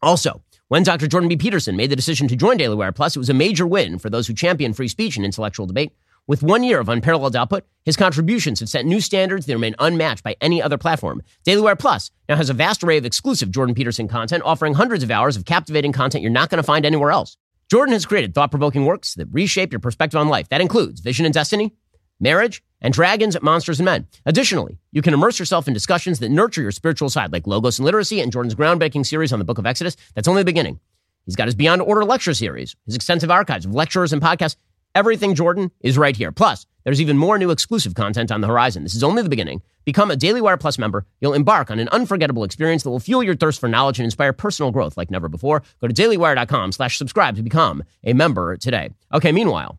Also, when Dr. Jordan B. Peterson made the decision to join Daily Wire Plus, it was a major win for those who champion free speech and intellectual debate. With one year of unparalleled output, his contributions have set new standards that remain unmatched by any other platform. DailyWire Plus now has a vast array of exclusive Jordan Peterson content, offering hundreds of hours of captivating content you're not going to find anywhere else. Jordan has created thought provoking works that reshape your perspective on life. That includes Vision and Destiny, Marriage, and Dragons, Monsters, and Men. Additionally, you can immerse yourself in discussions that nurture your spiritual side, like Logos and Literacy and Jordan's groundbreaking series on the book of Exodus. That's only the beginning. He's got his Beyond Order lecture series, his extensive archives of lectures and podcasts. Everything Jordan is right here. Plus, there's even more new exclusive content on the horizon. This is only the beginning. Become a Daily Wire Plus member. You'll embark on an unforgettable experience that will fuel your thirst for knowledge and inspire personal growth like never before. Go to dailywire.com slash subscribe to become a member today. Okay, meanwhile,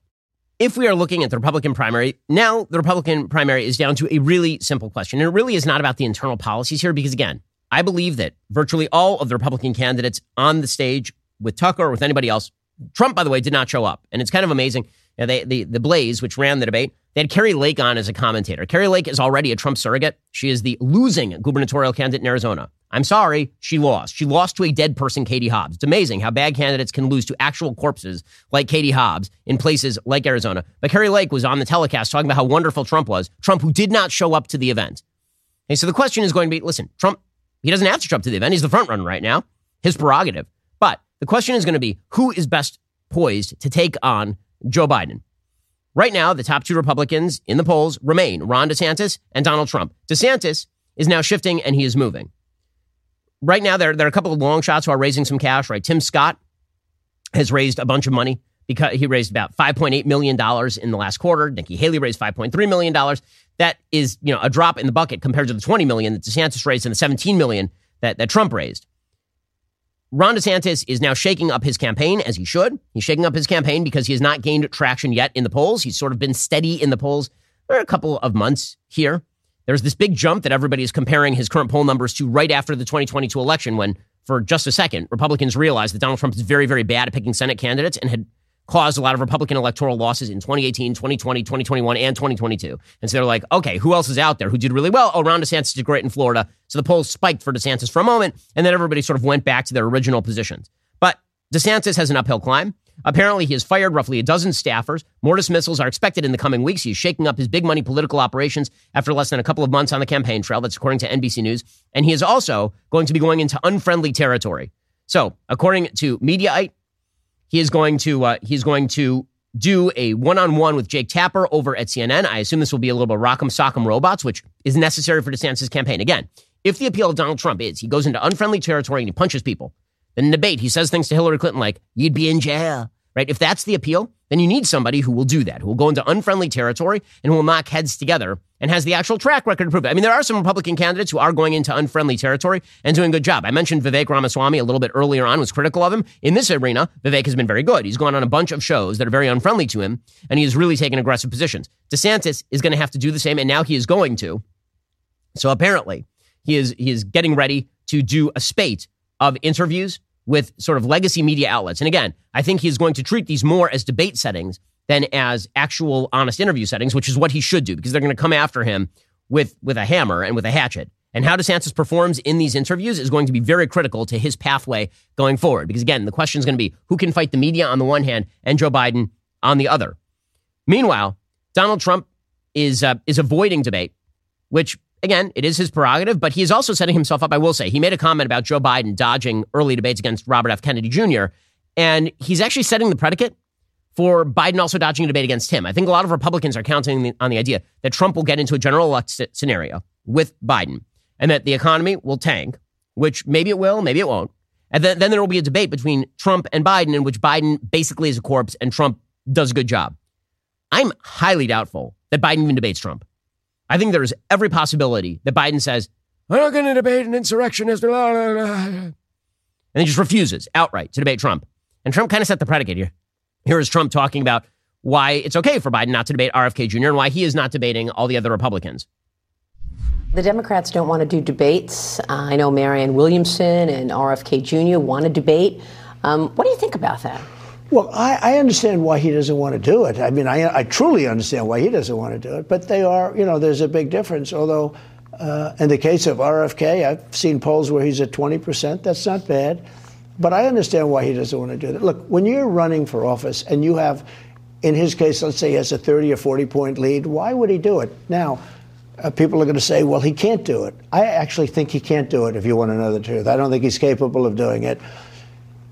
if we are looking at the Republican primary, now the Republican primary is down to a really simple question. And it really is not about the internal policies here because, again, I believe that virtually all of the Republican candidates on the stage with Tucker or with anybody else, Trump, by the way, did not show up. And it's kind of amazing know, they, the, the Blaze, which ran the debate, they had Kari Lake on as a commentator. Kari Lake is already a Trump surrogate. She is the losing gubernatorial candidate in Arizona. I'm sorry, she lost. She lost to a dead person, Katie Hobbs. It's amazing how bad candidates can lose to actual corpses like Katie Hobbs in places like Arizona. But Kari Lake was on the telecast talking about how wonderful Trump was. Trump, who did not show up to the event. Okay, so the question is going to be listen, Trump, he doesn't have to show up to the event. He's the front runner right now, his prerogative. But the question is going to be who is best poised to take on Joe Biden. Right now, the top two Republicans in the polls remain Ron DeSantis and Donald Trump. DeSantis is now shifting and he is moving. Right now, there, there are a couple of long shots who are raising some cash, right? Tim Scott has raised a bunch of money because he raised about $5.8 million in the last quarter. Nikki Haley raised $5.3 million. That is, you know, a drop in the bucket compared to the 20 million that DeSantis raised and the 17 million that, that Trump raised. Ron DeSantis is now shaking up his campaign as he should. He's shaking up his campaign because he has not gained traction yet in the polls. He's sort of been steady in the polls for a couple of months here. There's this big jump that everybody is comparing his current poll numbers to right after the 2022 election when, for just a second, Republicans realized that Donald Trump is very, very bad at picking Senate candidates and had caused a lot of Republican electoral losses in 2018, 2020, 2021, and 2022. And so they're like, okay, who else is out there who did really well? Oh, Ron DeSantis did great in Florida. So the polls spiked for DeSantis for a moment, and then everybody sort of went back to their original positions. But DeSantis has an uphill climb. Apparently, he has fired roughly a dozen staffers. More dismissals are expected in the coming weeks. He's shaking up his big money political operations after less than a couple of months on the campaign trail. That's according to NBC News. And he is also going to be going into unfriendly territory. So, according to Mediaite, he is going to uh, he's going to do a one-on-one with Jake Tapper over at CNN. I assume this will be a little bit rock'em sock'em robots, which is necessary for DeSantis' campaign. Again, if the appeal of Donald Trump is he goes into unfriendly territory and he punches people, then debate he says things to Hillary Clinton like "You'd be in jail." Right? If that's the appeal, then you need somebody who will do that, who will go into unfriendly territory and who will knock heads together and has the actual track record to prove it. I mean, there are some Republican candidates who are going into unfriendly territory and doing a good job. I mentioned Vivek Ramaswamy a little bit earlier on, was critical of him. In this arena, Vivek has been very good. He's gone on a bunch of shows that are very unfriendly to him, and he has really taken aggressive positions. DeSantis is going to have to do the same, and now he is going to. So apparently, he is he is getting ready to do a spate of interviews with sort of legacy media outlets. And again, I think he's going to treat these more as debate settings than as actual honest interview settings, which is what he should do because they're going to come after him with, with a hammer and with a hatchet. And how DeSantis performs in these interviews is going to be very critical to his pathway going forward. Because again, the question is going to be who can fight the media on the one hand and Joe Biden on the other. Meanwhile, Donald Trump is uh, is avoiding debate, which again, it is his prerogative, but he is also setting himself up. I will say, he made a comment about Joe Biden dodging early debates against Robert F. Kennedy Jr., and he's actually setting the predicate for Biden also dodging a debate against him. I think a lot of Republicans are counting on the idea that Trump will get into a general election scenario with Biden and that the economy will tank, which maybe it will, maybe it won't. And then, then there will be a debate between Trump and Biden in which Biden basically is a corpse and Trump does a good job. I'm highly doubtful that Biden even debates Trump. I think there's every possibility that Biden says, I'm not going to debate an insurrectionist, and he just refuses outright to debate Trump. And Trump kind of set the predicate here. Here is Trump talking about why it's okay for Biden not to debate RFK Jr. and why he is not debating all the other Republicans. The Democrats don't want to do debates. Uh, I know Marianne Williamson and RFK Jr. want to debate. Um, what do you think about that? Well, I, I, understand why he doesn't want to do it. I mean, I, I, truly understand why he doesn't want to do it. But they are, you know, there's a big difference. Although, uh, in the case of RFK, I've seen polls where he's at 20%. That's not bad. But I understand why he doesn't want to do that. Look, when you're running for office and you have, in his case, let's say he has a 30 or 40 point lead, why would he do it? Now, uh, people are going to say, well, he can't do it. I actually think he can't do it, if you want to know the truth. I don't think he's capable of doing it.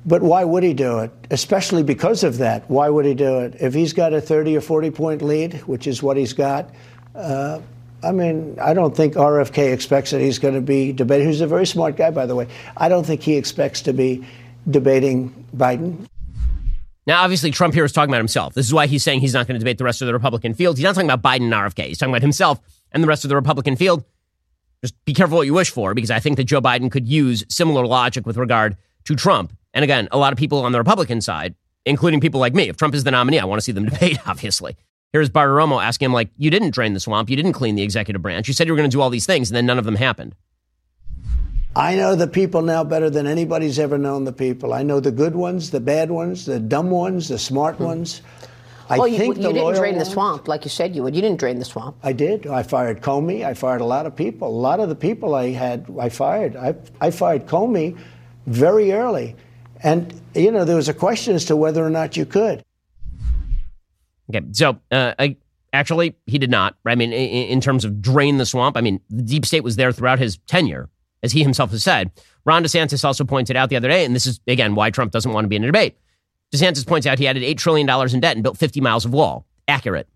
But why would he do it? Especially because of that. Why would he do it? If he's got a 30 or 40 point lead, which is what he's got, uh, I mean, I don't think RFK expects that he's going to be debating. He's a very smart guy, by the way. I don't think he expects to be debating Biden. Now, obviously, Trump here is talking about himself. This is why he's saying he's not going to debate the rest of the Republican field. He's not talking about Biden and RFK. He's talking about himself and the rest of the Republican field. Just be careful what you wish for, because I think that Joe Biden could use similar logic with regard to Trump and again, a lot of people on the Republican side, including people like me, if Trump is the nominee, I want to see them debate, obviously. Here's Bartiromo asking him, like, you didn't drain the swamp. You didn't clean the executive branch. You said you were going to do all these things, and then none of them happened. I know the people now better than anybody's ever known the people. I know the good ones, the bad ones, the dumb ones, the smart hmm. ones. I well, you, you didn't drain ones, the swamp like you said you would. You didn't drain the swamp. I did. I fired Comey. I fired a lot of people. A lot of the people I had, I fired. I, I fired Comey very early. And, you know, there was a question as to whether or not you could. Okay. So, uh, I, actually, he did not. I mean, in, in, terms of drain the swamp, I mean, the deep state was there throughout his tenure, as he himself has said. Ron DeSantis also pointed out the other day, and this is, again, why Trump doesn't want to be in a debate. DeSantis points out he added $8 trillion in debt and built 50 miles of wall. Accurate.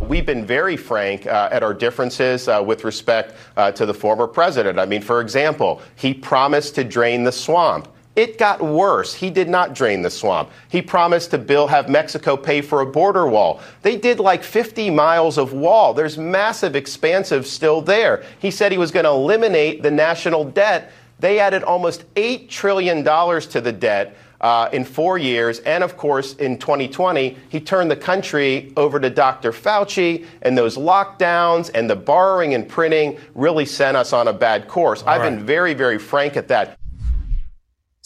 We've been very frank uh, at our differences uh, with respect uh, to the former president. I mean, for example, he promised to drain the swamp. It got worse. He did not drain the swamp. He promised to bill have Mexico pay for a border wall. They did like 50 miles of wall. There's massive expansive still there. He said he was going to eliminate the national debt. They added almost $8 trillion to the debt uh, in four years. And of course, in 2020, he turned the country over to Dr. Fauci, and those lockdowns and the borrowing and printing really sent us on a bad course. All I've right. been very, very frank at that.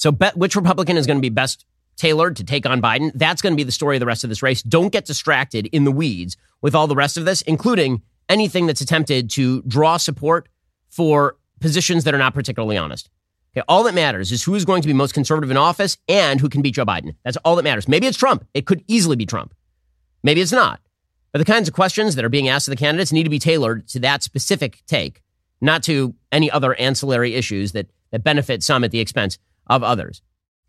So, bet which Republican is going to be best tailored to take on Biden? That's going to be the story of the rest of this race. Don't get distracted in the weeds with all the rest of this, including anything that's attempted to draw support for positions that are not particularly honest. Okay, all that matters is who is going to be most conservative in office and who can beat Joe Biden. That's all that matters. Maybe it's Trump. It could easily be Trump. Maybe it's not. But the kinds of questions that are being asked of the candidates need to be tailored to that specific take, not to any other ancillary issues that, that benefit some at the expense of others.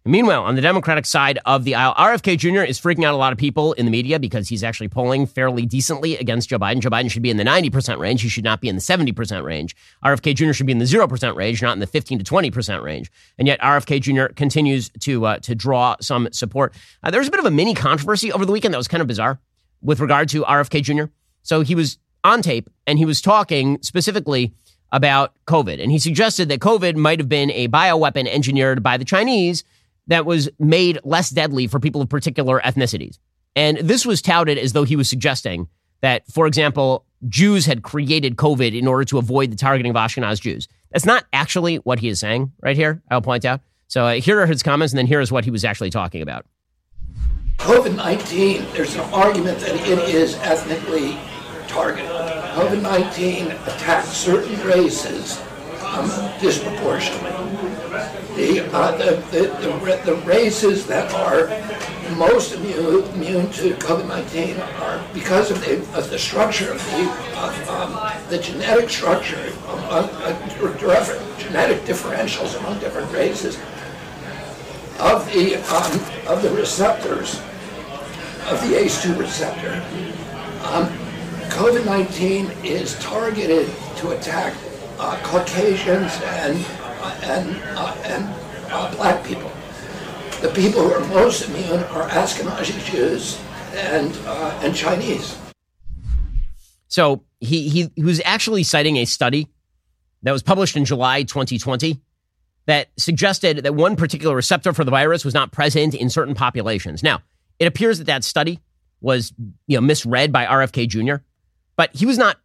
Meanwhile, on the Democratic side of the aisle, RFK Jr. is freaking out a lot of people in the media because he's actually polling fairly decently against Joe Biden. Joe Biden should be in the 90% range. He should not be in the 70% range. RFK Jr. should be in the 0% range, not in the 15 to 20% range. And yet RFK Jr. continues to, uh, to draw some support. Uh, there was a bit of a mini controversy over the weekend that was kind of bizarre with regard to RFK Jr. So he was on tape and he was talking specifically about COVID. And he suggested that COVID might have been a bioweapon engineered by the Chinese that was made less deadly for people of particular ethnicities. And this was touted as though he was suggesting that, for example, Jews had created COVID in order to avoid the targeting of Ashkenaz Jews. That's not actually what he is saying right here, I'll point out. So uh, here are his comments, and then here is what he was actually talking about. COVID 19, there's an argument that it is ethnically targeted. COVID 19 attacks certain races um, disproportionately the, uh, the, the, the, races that are most immune, immune to COVID-19 are because of the, of the structure of the, of, um, the genetic structure, of, uh, genetic differentials among different races of the, um, of the receptors, of the ACE2 receptor. Um, COVID-19 is targeted to attack uh, Caucasians and and, uh, and uh, black people. The people who are most immune are Ashkenazi Jews and, uh, and Chinese. So he, he, he was actually citing a study that was published in July 2020 that suggested that one particular receptor for the virus was not present in certain populations. Now, it appears that that study was you know misread by RFK Jr., but he was not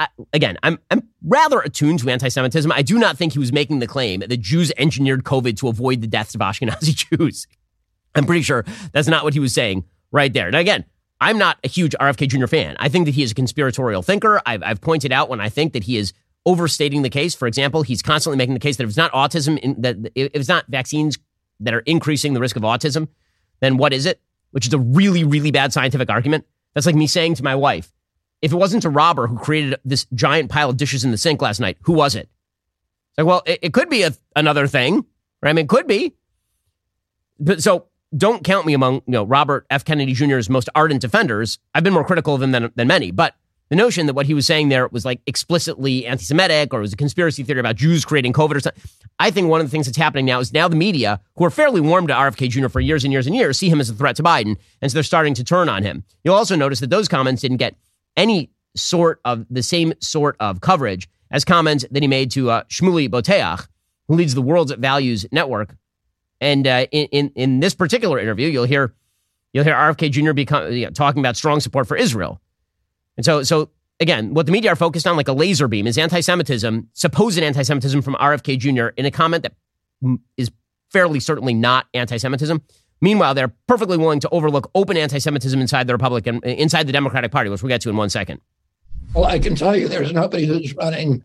I, again, I'm I'm rather attuned to anti-Semitism. I do not think he was making the claim that Jews engineered COVID to avoid the deaths of Ashkenazi Jews. I'm pretty sure that's not what he was saying right there. Now, again, I'm not a huge RFK Jr. fan. I think that he is a conspiratorial thinker. I've, I've pointed out when I think that he is overstating the case. For example, he's constantly making the case that if it's not autism, in, that if it's not vaccines that are increasing the risk of autism, then what is it? Which is a really, really bad scientific argument. That's like me saying to my wife, if it wasn't a robber who created this giant pile of dishes in the sink last night, who was it? It's like, well, it, it could be a, another thing, right? I mean, it could be. But so don't count me among you know Robert F. Kennedy Jr.'s most ardent defenders. I've been more critical of him than, than many, but the notion that what he was saying there was like explicitly anti-Semitic or it was a conspiracy theory about Jews creating COVID or something. I think one of the things that's happening now is now the media, who are fairly warm to RFK Jr. for years and years and years, see him as a threat to Biden, and so they're starting to turn on him. You'll also notice that those comments didn't get any sort of the same sort of coverage as comments that he made to uh, Shmuley Boteach, who leads the World's Values Network. And uh, in, in, in this particular interview, you'll hear you'll hear RFK Jr. Become, you know, talking about strong support for Israel. And so so again, what the media are focused on, like a laser beam, is anti-Semitism, supposed anti-Semitism from RFK Jr. in a comment that is fairly certainly not anti-Semitism. Meanwhile, they're perfectly willing to overlook open anti-Semitism inside the Republican, inside the Democratic Party, which we'll get to in one second. Well, I can tell you there's nobody who's running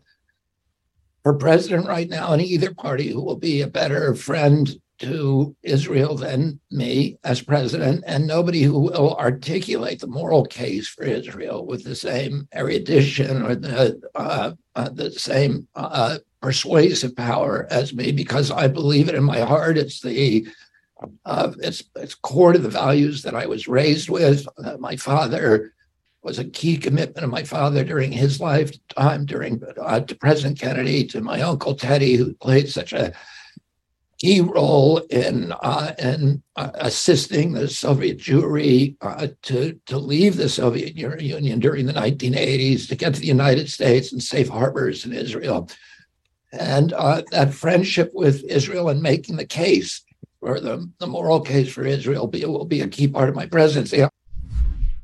for president right now in either party who will be a better friend to Israel than me as president, and nobody who will articulate the moral case for Israel with the same erudition or the uh, uh, the same uh, persuasive power as me, because I believe it in my heart. It's the Uh, it's, it's core to the values that I was raised with. Uh, my father was a key commitment of my father during his lifetime, during uh, to President Kennedy, to my uncle Teddy, who played such a key role in uh, in uh, assisting the Soviet Jewry uh, to to leave the Soviet Union during the 1980s, to get to the United States and safe harbors in Israel, and uh, that friendship with Israel and making the case or the, the moral case for Israel be, will be a key part of my presidency.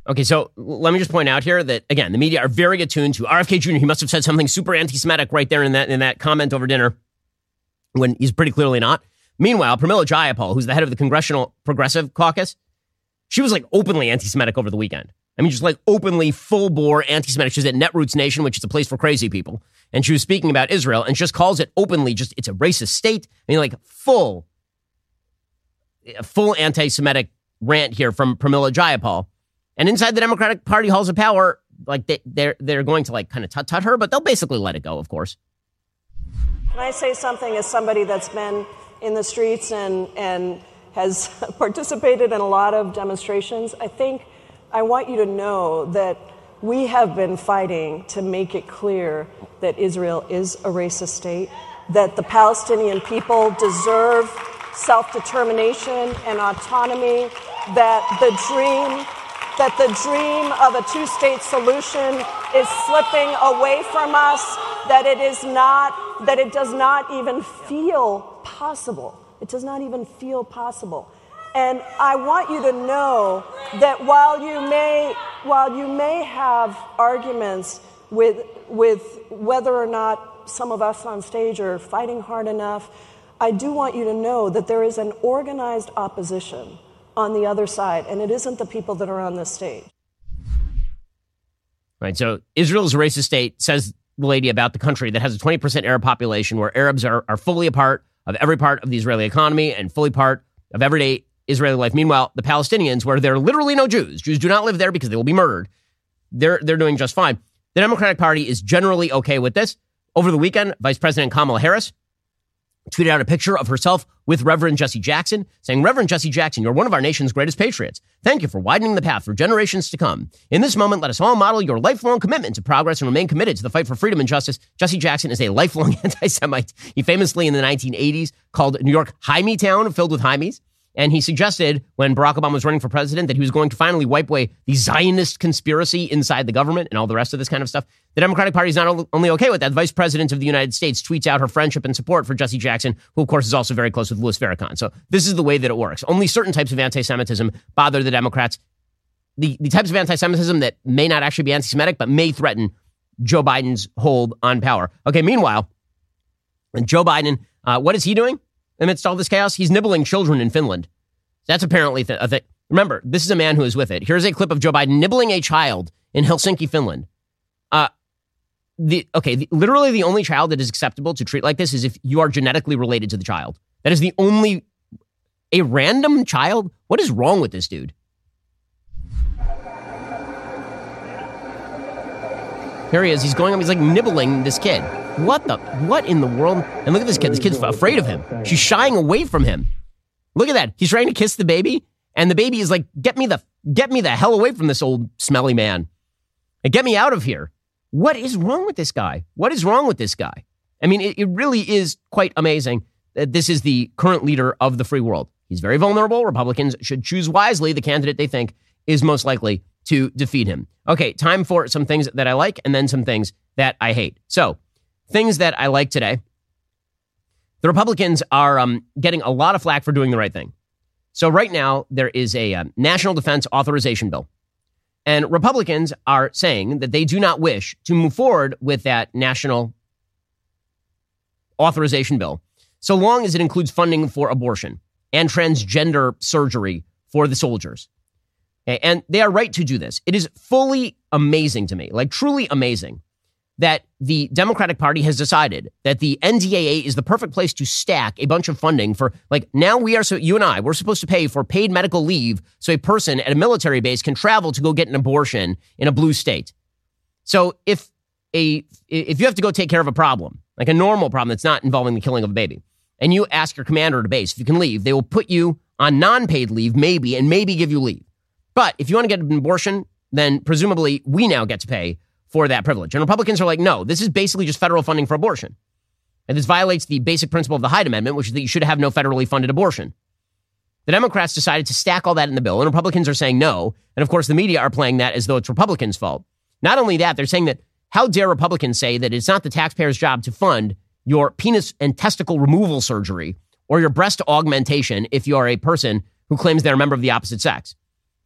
Okay, so let me just point out here that again, the media are very attuned to RFK Jr. He must have said something super anti-Semitic right there in that in that comment over dinner, when he's pretty clearly not. Meanwhile, Pramila Jayapal, who's the head of the Congressional Progressive Caucus, she was like openly anti-Semitic over the weekend. I mean, just like openly full bore anti-Semitic. She's at Netroots Nation, which is a place for crazy people, and she was speaking about Israel and just calls it openly just it's a racist state. I mean, like full, full anti-Semitic rant here from Pramila Jayapal. And inside the Democratic Party halls of power, like they, they're they're going to like kind of tut tut her, but they'll basically let it go, of course. Can I say something as somebody that's been in the streets and and has participated in a lot of demonstrations? I think I want you to know that we have been fighting to make it clear that Israel is a racist state, that the Palestinian people deserve self determination and autonomy, that the dream that the dream of a two state solution is slipping away from us, that it is not, that it does not even feel possible. It does not even feel possible. And I want you to know that while you may, while you may have arguments with, with whether or not some of us on stage are fighting hard enough, I do want you to know that there is an organized opposition on the other side, and it isn't the people that are on this stage. Right. So Israel's racist state, says the lady about the country that has a 20% Arab population where Arabs are, are fully a part of every part of the Israeli economy and fully part of everyday Israeli life. Meanwhile, the Palestinians, where there are literally no Jews, Jews do not live there because they will be murdered, they're, they're doing just fine. The Democratic Party is generally okay with this. Over the weekend, Vice President Kamala Harris tweeted out a picture of herself with Reverend Jesse Jackson, saying, Reverend Jesse Jackson, you're one of our nation's greatest patriots. Thank you for widening the path for generations to come. In this moment, let us all model your lifelong commitment to progress and remain committed to the fight for freedom and justice. Jesse Jackson is a lifelong anti Semite. He famously in the 1980s called New York Hymie Town, filled with Hymies. And he suggested when Barack Obama was running for president that he was going to finally wipe away the Zionist conspiracy inside the government and all the rest of this kind of stuff. The Democratic Party is not only okay with that. The Vice President of the United States tweets out her friendship and support for Jesse Jackson, who, of course, is also very close with Louis Farrakhan. So this is the way that it works. Only certain types of anti Semitism bother the Democrats. The, the types of anti Semitism that may not actually be anti Semitic, but may threaten Joe Biden's hold on power. Okay, meanwhile, and Joe Biden, uh, what is he doing amidst all this chaos? He's nibbling children in Finland. That's apparently th- a thing. Remember, this is a man who is with it. Here's a clip of Joe Biden nibbling a child in Helsinki, Finland. Uh, the okay, the, literally the only child that is acceptable to treat like this is if you are genetically related to the child. That is the only a random child. What is wrong with this dude? Here he is. He's going up. He's like nibbling this kid. What the? What in the world? And look at this kid. This kid's afraid of him. She's shying away from him. Look at that. He's trying to kiss the baby, and the baby is like, "Get me the get me the hell away from this old smelly man, and get me out of here." What is wrong with this guy? What is wrong with this guy? I mean, it, it really is quite amazing that this is the current leader of the free world. He's very vulnerable. Republicans should choose wisely the candidate they think is most likely to defeat him. Okay, time for some things that I like and then some things that I hate. So, things that I like today. The Republicans are um, getting a lot of flack for doing the right thing. So, right now, there is a uh, national defense authorization bill. And Republicans are saying that they do not wish to move forward with that national authorization bill so long as it includes funding for abortion and transgender surgery for the soldiers. And they are right to do this. It is fully amazing to me, like truly amazing, that the Democratic Party has decided that the NDAA is the perfect place to stack a bunch of funding for, like, now we are, so you and I, we're supposed to pay for paid medical leave so a person at a military base can travel to go get an abortion in a blue state. So if a, if you have to go take care of a problem, like a normal problem that's not involving the killing of a baby, and you ask your commander at a base if you can leave, they will put you on non paid leave, maybe, and maybe give you leave. But if you want to get an abortion, then presumably we now get to pay for that privilege. And Republicans are like, no, this is basically just federal funding for abortion. And this violates the basic principle of the Hyde Amendment, which is that you should have no federally funded abortion. The Democrats decided to stack all that in the bill, and Republicans are saying no. And of course, the media are playing that as though it's Republicans' fault. Not only that, they're saying that how dare Republicans say that it's not the taxpayer's job to fund your penis and testicle removal surgery or your breast augmentation if you are a person who claims they're a member of the opposite sex.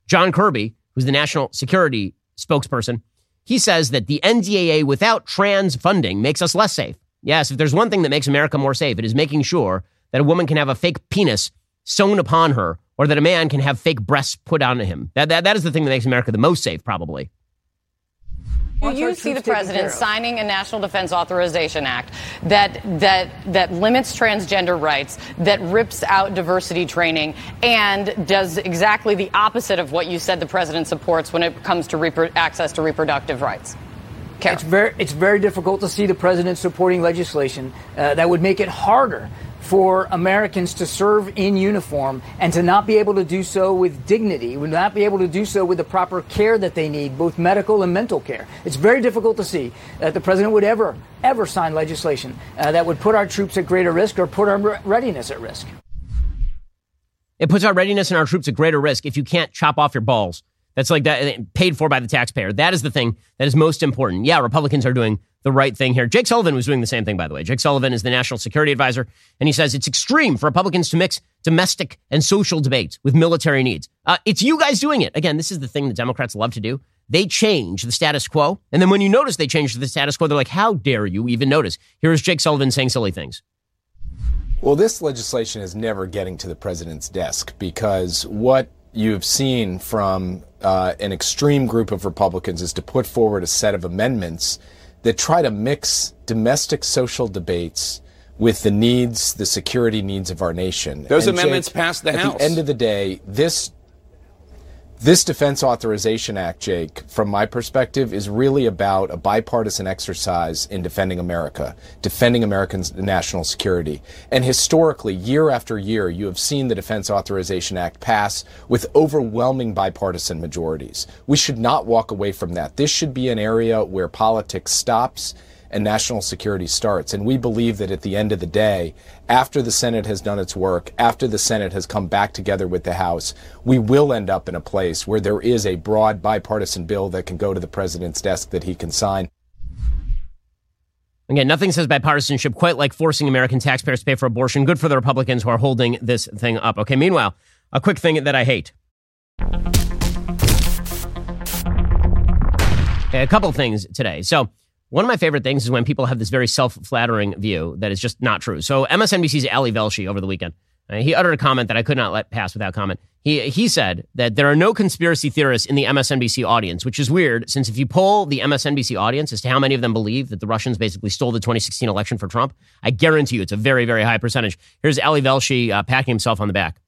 John Kirby, who's the national security spokesperson, he says that the NDAA without trans funding makes us less safe. Yes, if there's one thing that makes America more safe, it is making sure that a woman can have a fake penis sewn upon her or that a man can have fake breasts put onto him. That, that, that is the thing that makes America the most safe, probably. Do you see the president signing a National Defense Authorization Act that that that limits transgender rights, that rips out diversity training, and does exactly the opposite of what you said the president supports when it comes to repro- access to reproductive rights? Kara. It's very it's very difficult to see the president supporting legislation uh, that would make it harder for Americans to serve in uniform and to not be able to do so with dignity, would not be able to do so with the proper care that they need, both medical and mental care. It's very difficult to see that the president would ever, ever sign legislation uh, that would put our troops at greater risk or put our readiness at risk. It puts our readiness and our troops at greater risk if you can't chop off your balls. That's like that paid for by the taxpayer. That is the thing that is most important. Yeah, Republicans are doing the right thing here. Jake Sullivan was doing the same thing, by the way. Jake Sullivan is the national security advisor, and he says it's extreme for Republicans to mix domestic and social debates with military needs. Uh, it's you guys doing it. Again, this is the thing that Democrats love to do. They change the status quo. And then when you notice they change the status quo, they're like, how dare you even notice? Here's Jake Sullivan saying silly things. Well, this legislation is never getting to the president's desk because what you've seen from uh, an extreme group of Republicans is to put forward a set of amendments that try to mix domestic social debates with the needs, the security needs of our nation. Those and amendments Jake, passed the at House. At the end of the day, this this Defense Authorization Act, Jake, from my perspective, is really about a bipartisan exercise in defending America, defending Americans' national security. And historically, year after year, you have seen the Defense Authorization Act pass with overwhelming bipartisan majorities. We should not walk away from that. This should be an area where politics stops and national security starts. And we believe that at the end of the day, after the Senate has done its work, after the Senate has come back together with the House, we will end up in a place where there is a broad bipartisan bill that can go to the president's desk that he can sign. Again, nothing says bipartisanship quite like forcing American taxpayers to pay for abortion. Good for the Republicans who are holding this thing up. Okay, meanwhile, a quick thing that I hate. Okay, a couple things today. So, one of my favorite things is when people have this very self flattering view that is just not true. So, MSNBC's Ali Velshi over the weekend, he uttered a comment that I could not let pass without comment. He, he said that there are no conspiracy theorists in the MSNBC audience, which is weird since if you poll the MSNBC audience as to how many of them believe that the Russians basically stole the 2016 election for Trump, I guarantee you it's a very, very high percentage. Here's Ali Velshi uh, patting himself on the back.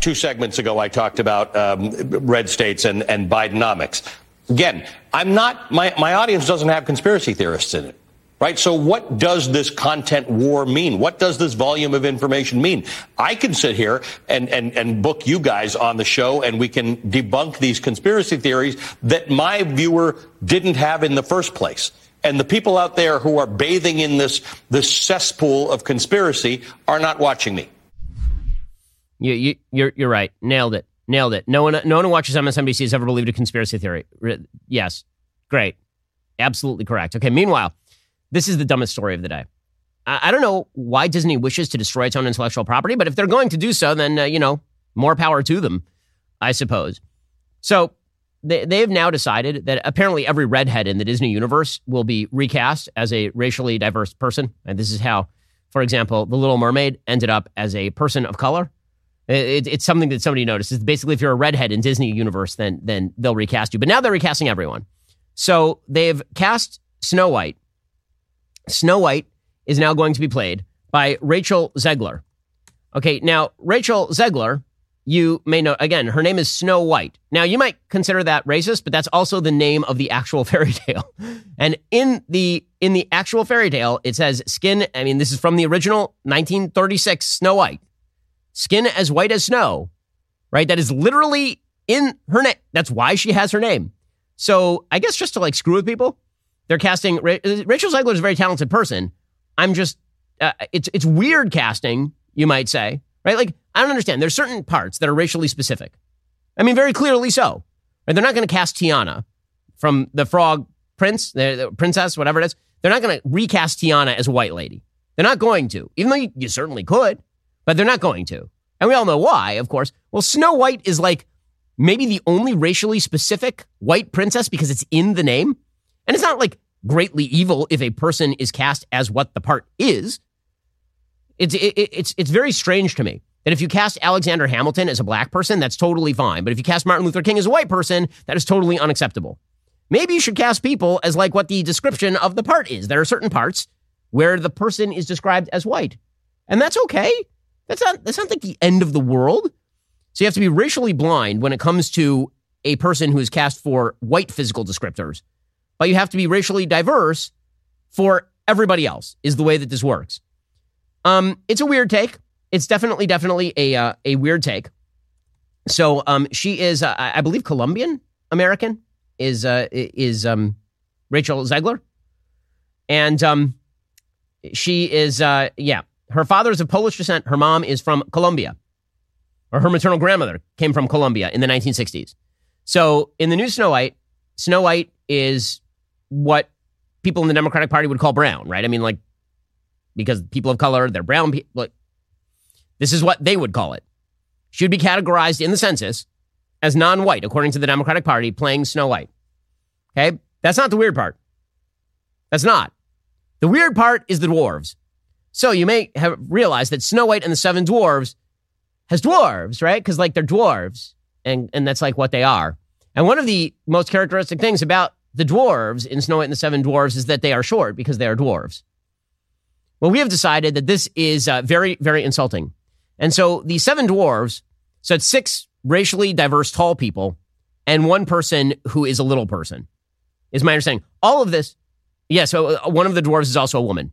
Two segments ago, I talked about um, red states and, and Bidenomics. Again, I'm not, my, my audience doesn't have conspiracy theorists in it. Right? So what does this content war mean? What does this volume of information mean? I can sit here and, and, and book you guys on the show and we can debunk these conspiracy theories that my viewer didn't have in the first place. And the people out there who are bathing in this, this cesspool of conspiracy are not watching me. You, you, you're, you're right. Nailed it. Nailed it. No one, no one who watches MSNBC has ever believed a conspiracy theory. Yes. Great. Absolutely correct. Okay. Meanwhile, this is the dumbest story of the day. I, I don't know why Disney wishes to destroy its own intellectual property, but if they're going to do so, then, uh, you know, more power to them, I suppose. So they, they have now decided that apparently every redhead in the Disney universe will be recast as a racially diverse person. And this is how, for example, The Little Mermaid ended up as a person of color. Uh, it, it's something that somebody notices. Basically, if you're a redhead in Disney universe, then then they'll recast you. But now they're recasting everyone. So they've cast Snow White. Snow White is now going to be played by Rachel Zegler. Okay, now Rachel Zegler, you may know again, her name is Snow White. Now you might consider that racist, but that's also the name of the actual fairy tale. And in the in the actual fairy tale, it says skin. I mean, this is from the original 1936 Snow White. Skin as white as snow, right? That is literally in her name. That's why she has her name. So I guess just to like screw with people, they're casting Rachel Zegler is a very talented person. I'm just uh, it's it's weird casting, you might say, right? Like I don't understand. There's certain parts that are racially specific. I mean, very clearly so. Right? They're not going to cast Tiana from the Frog Prince, the princess, whatever it is. They're not going to recast Tiana as a white lady. They're not going to, even though you, you certainly could, but they're not going to. And we all know why, of course. Well, Snow White is like maybe the only racially specific white princess because it's in the name. And it's not like greatly evil if a person is cast as what the part is. It's, it, it's, it's very strange to me that if you cast Alexander Hamilton as a black person, that's totally fine. But if you cast Martin Luther King as a white person, that is totally unacceptable. Maybe you should cast people as like what the description of the part is. There are certain parts where the person is described as white. And that's okay. That's not that's not like the end of the world. So you have to be racially blind when it comes to a person who is cast for white physical descriptors. But you have to be racially diverse for everybody else, is the way that this works. Um, it's a weird take. It's definitely, definitely a uh, a weird take. So um, she is, uh, I believe, Colombian American. Is uh, is um, Rachel Zegler, and um, she is uh, yeah. Her father is of Polish descent. Her mom is from Colombia, or her maternal grandmother came from Colombia in the 1960s. So in the new Snow White, Snow White is what people in the Democratic Party would call brown, right? I mean, like because people of color, they're brown. Like this is what they would call it. She would be categorized in the census as non-white, according to the Democratic Party, playing Snow White. Okay, that's not the weird part. That's not. The weird part is the dwarves. So you may have realized that Snow White and the Seven Dwarves has dwarves, right? Because like they're dwarves, and and that's like what they are. And one of the most characteristic things about the dwarves in Snow White and the Seven Dwarves is that they are short because they are dwarves. Well, we have decided that this is uh, very, very insulting. And so the seven dwarves, so it's six racially diverse tall people and one person who is a little person, is my understanding. All of this, yeah, so uh, one of the dwarves is also a woman.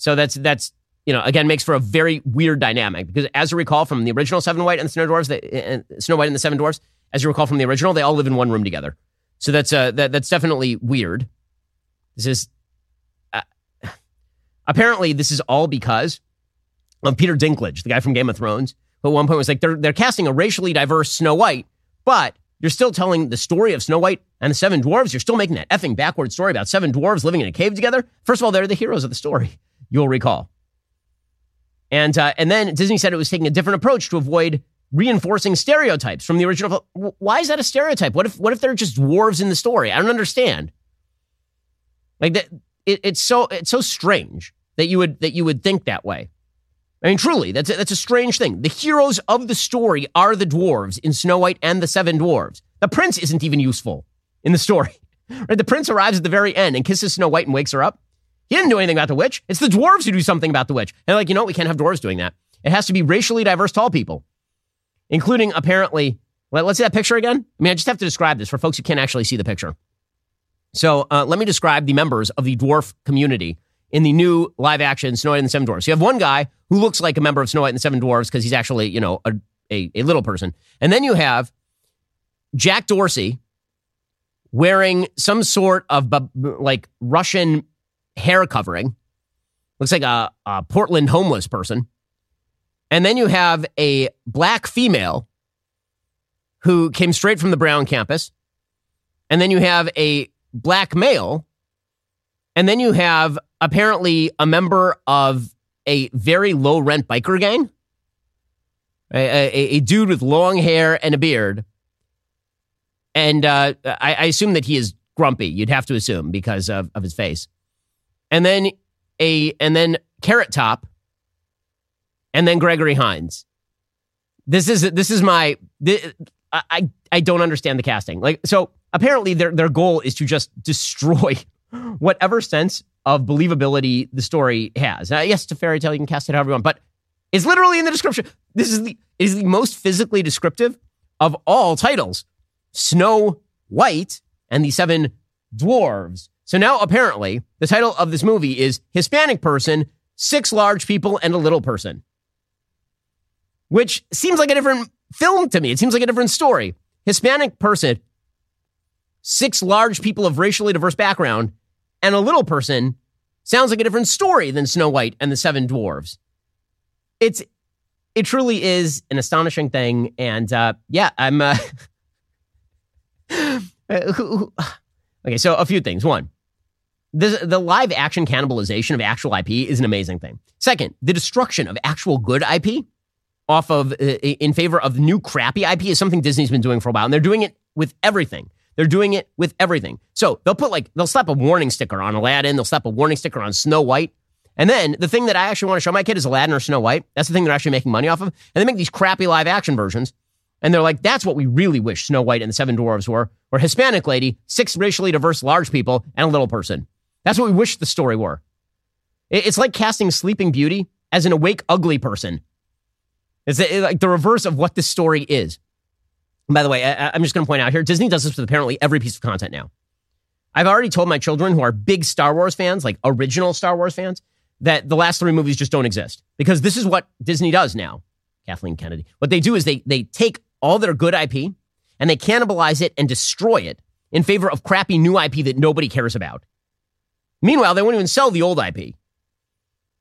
So that's, that's, you know, again, makes for a very weird dynamic because as you recall from the original Seven White and the Snow Dwarfs, the, uh, Snow White and the Seven Dwarfs, as you recall from the original, they all live in one room together. So that's, uh, that, that's definitely weird. This is Apparently, this is all because of Peter Dinklage, the guy from Game of Thrones, who at one point was like, they're, they're casting a racially diverse Snow White, but you're still telling the story of Snow White and the Seven Dwarves. You're still making that effing backward story about seven dwarves living in a cave together. First of all, they're the heroes of the story, you'll recall. And, uh, and then Disney said it was taking a different approach to avoid reinforcing stereotypes from the original. Why is that a stereotype? What if, what if they're just dwarves in the story? I don't understand. Like that, it, it's so, it's so strange that you would that you would think that way. I mean, truly, that's a, that's a strange thing. The heroes of the story are the dwarves in Snow White and the Seven Dwarves. The prince isn't even useful in the story. Right? The prince arrives at the very end and kisses Snow White and wakes her up. He didn't do anything about the witch. It's the dwarves who do something about the witch. And like, you know, we can't have dwarves doing that. It has to be racially diverse tall people, including apparently. Let, us see that picture again. I mean, I just have to describe this for folks who can't actually see the picture. So uh, let me describe the members of the dwarf community in the new live action Snow White and the Seven Dwarfs. You have one guy who looks like a member of Snow White and the Seven Dwarfs because he's actually, you know, a, a, a little person. And then you have Jack Dorsey wearing some sort of like Russian hair covering. Looks like a, a Portland homeless person. And then you have a black female who came straight from the Brown campus. And then you have a black male. And then you have apparently a member of a very low rent biker gang, a, a, a dude with long hair and a beard. And uh, I, I, assume that he is grumpy. You'd have to assume because of, of his face. And then a and then Carrot Top, and then Gregory Hines. This is this is my this, I I don't understand the casting. Like so, apparently their their goal is to just destroy whatever sense of believability the story has. Now, yes, it's a fairy tale. You can cast it however you want, but it's literally in the description. This is the is the most physically descriptive of all titles. Snow White and the Seven Dwarves. So now apparently the title of this movie is Hispanic person, six large people, and a little person. which seems like a different film to me. It seems like a different story. Hispanic person, six large people of racially diverse background, and a little person sounds like a different story than Snow White and the Seven Dwarves. It's it truly is an astonishing thing, and uh, yeah, I'm. Uh, okay, so a few things. One, the, the live action cannibalization of actual IP is an amazing thing. Second, the destruction of actual good IP off of uh, in favor of new crappy IP is something Disney's been doing for a while, and they're doing it with everything. They're doing it with everything. So they'll put like they'll slap a warning sticker on Aladdin, they'll slap a warning sticker on Snow White, and then the thing that I actually want to show my kid is Aladdin or Snow White. That's the thing they're actually making money off of, and they make these crappy live action versions, and they're like, that's what we really wish Snow White and the Seven Dwarves were, or Hispanic lady, six racially diverse large people, and a little person. That's what we wish the story were. It's like casting Sleeping Beauty as an awake, ugly person. It's like the reverse of what this story is. And by the way, I, am just going to point out here Disney does this with apparently every piece of content now. I've already told my children who are big Star Wars fans, like original Star Wars fans, that the last three movies just don't exist because this is what Disney does now. Kathleen Kennedy. What they do is they they take all their good IP and they cannibalize it and destroy it in favor of crappy new IP that nobody cares about. Meanwhile, they won't even sell the old IP.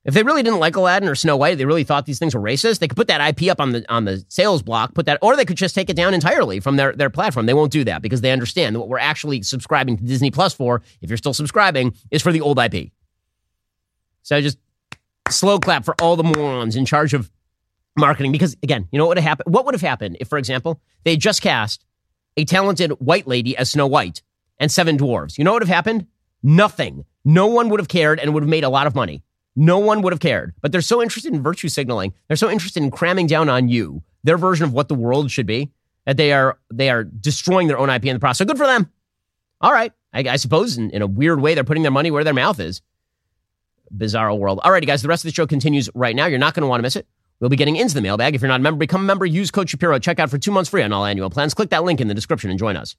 If they really didn't like Aladdin or Snow White, they really thought these things were racist, they could put that IP up on the on the sales block, put that, or they could just take it down entirely from their, their platform. They won't do that because they understand that what we're actually subscribing to Disney Plus for, if you're still subscribing, is for the old IP. So just slow clap for all the morons in charge of marketing. Because again, you know what would have happened? What would have happened if, for example, they just cast a talented white lady as Snow White and seven dwarves? You know what would have happened? Nothing. No one would have cared and would have made a lot of money. No one would have cared. But they're so interested in virtue signaling. They're so interested in cramming down on you their version of what the world should be that they are they are destroying their own IP in the process. So good for them. All right. I, I suppose in, in a weird way they're putting their money where their mouth is. Bizarro world. All righty, guys. The rest of the show continues right now. You're not going to want to miss it. We'll be getting into the mailbag. If you're not a member, become a member. Use code Shapiro. Check out for two months free on all annual plans. Click that link in the description and join us.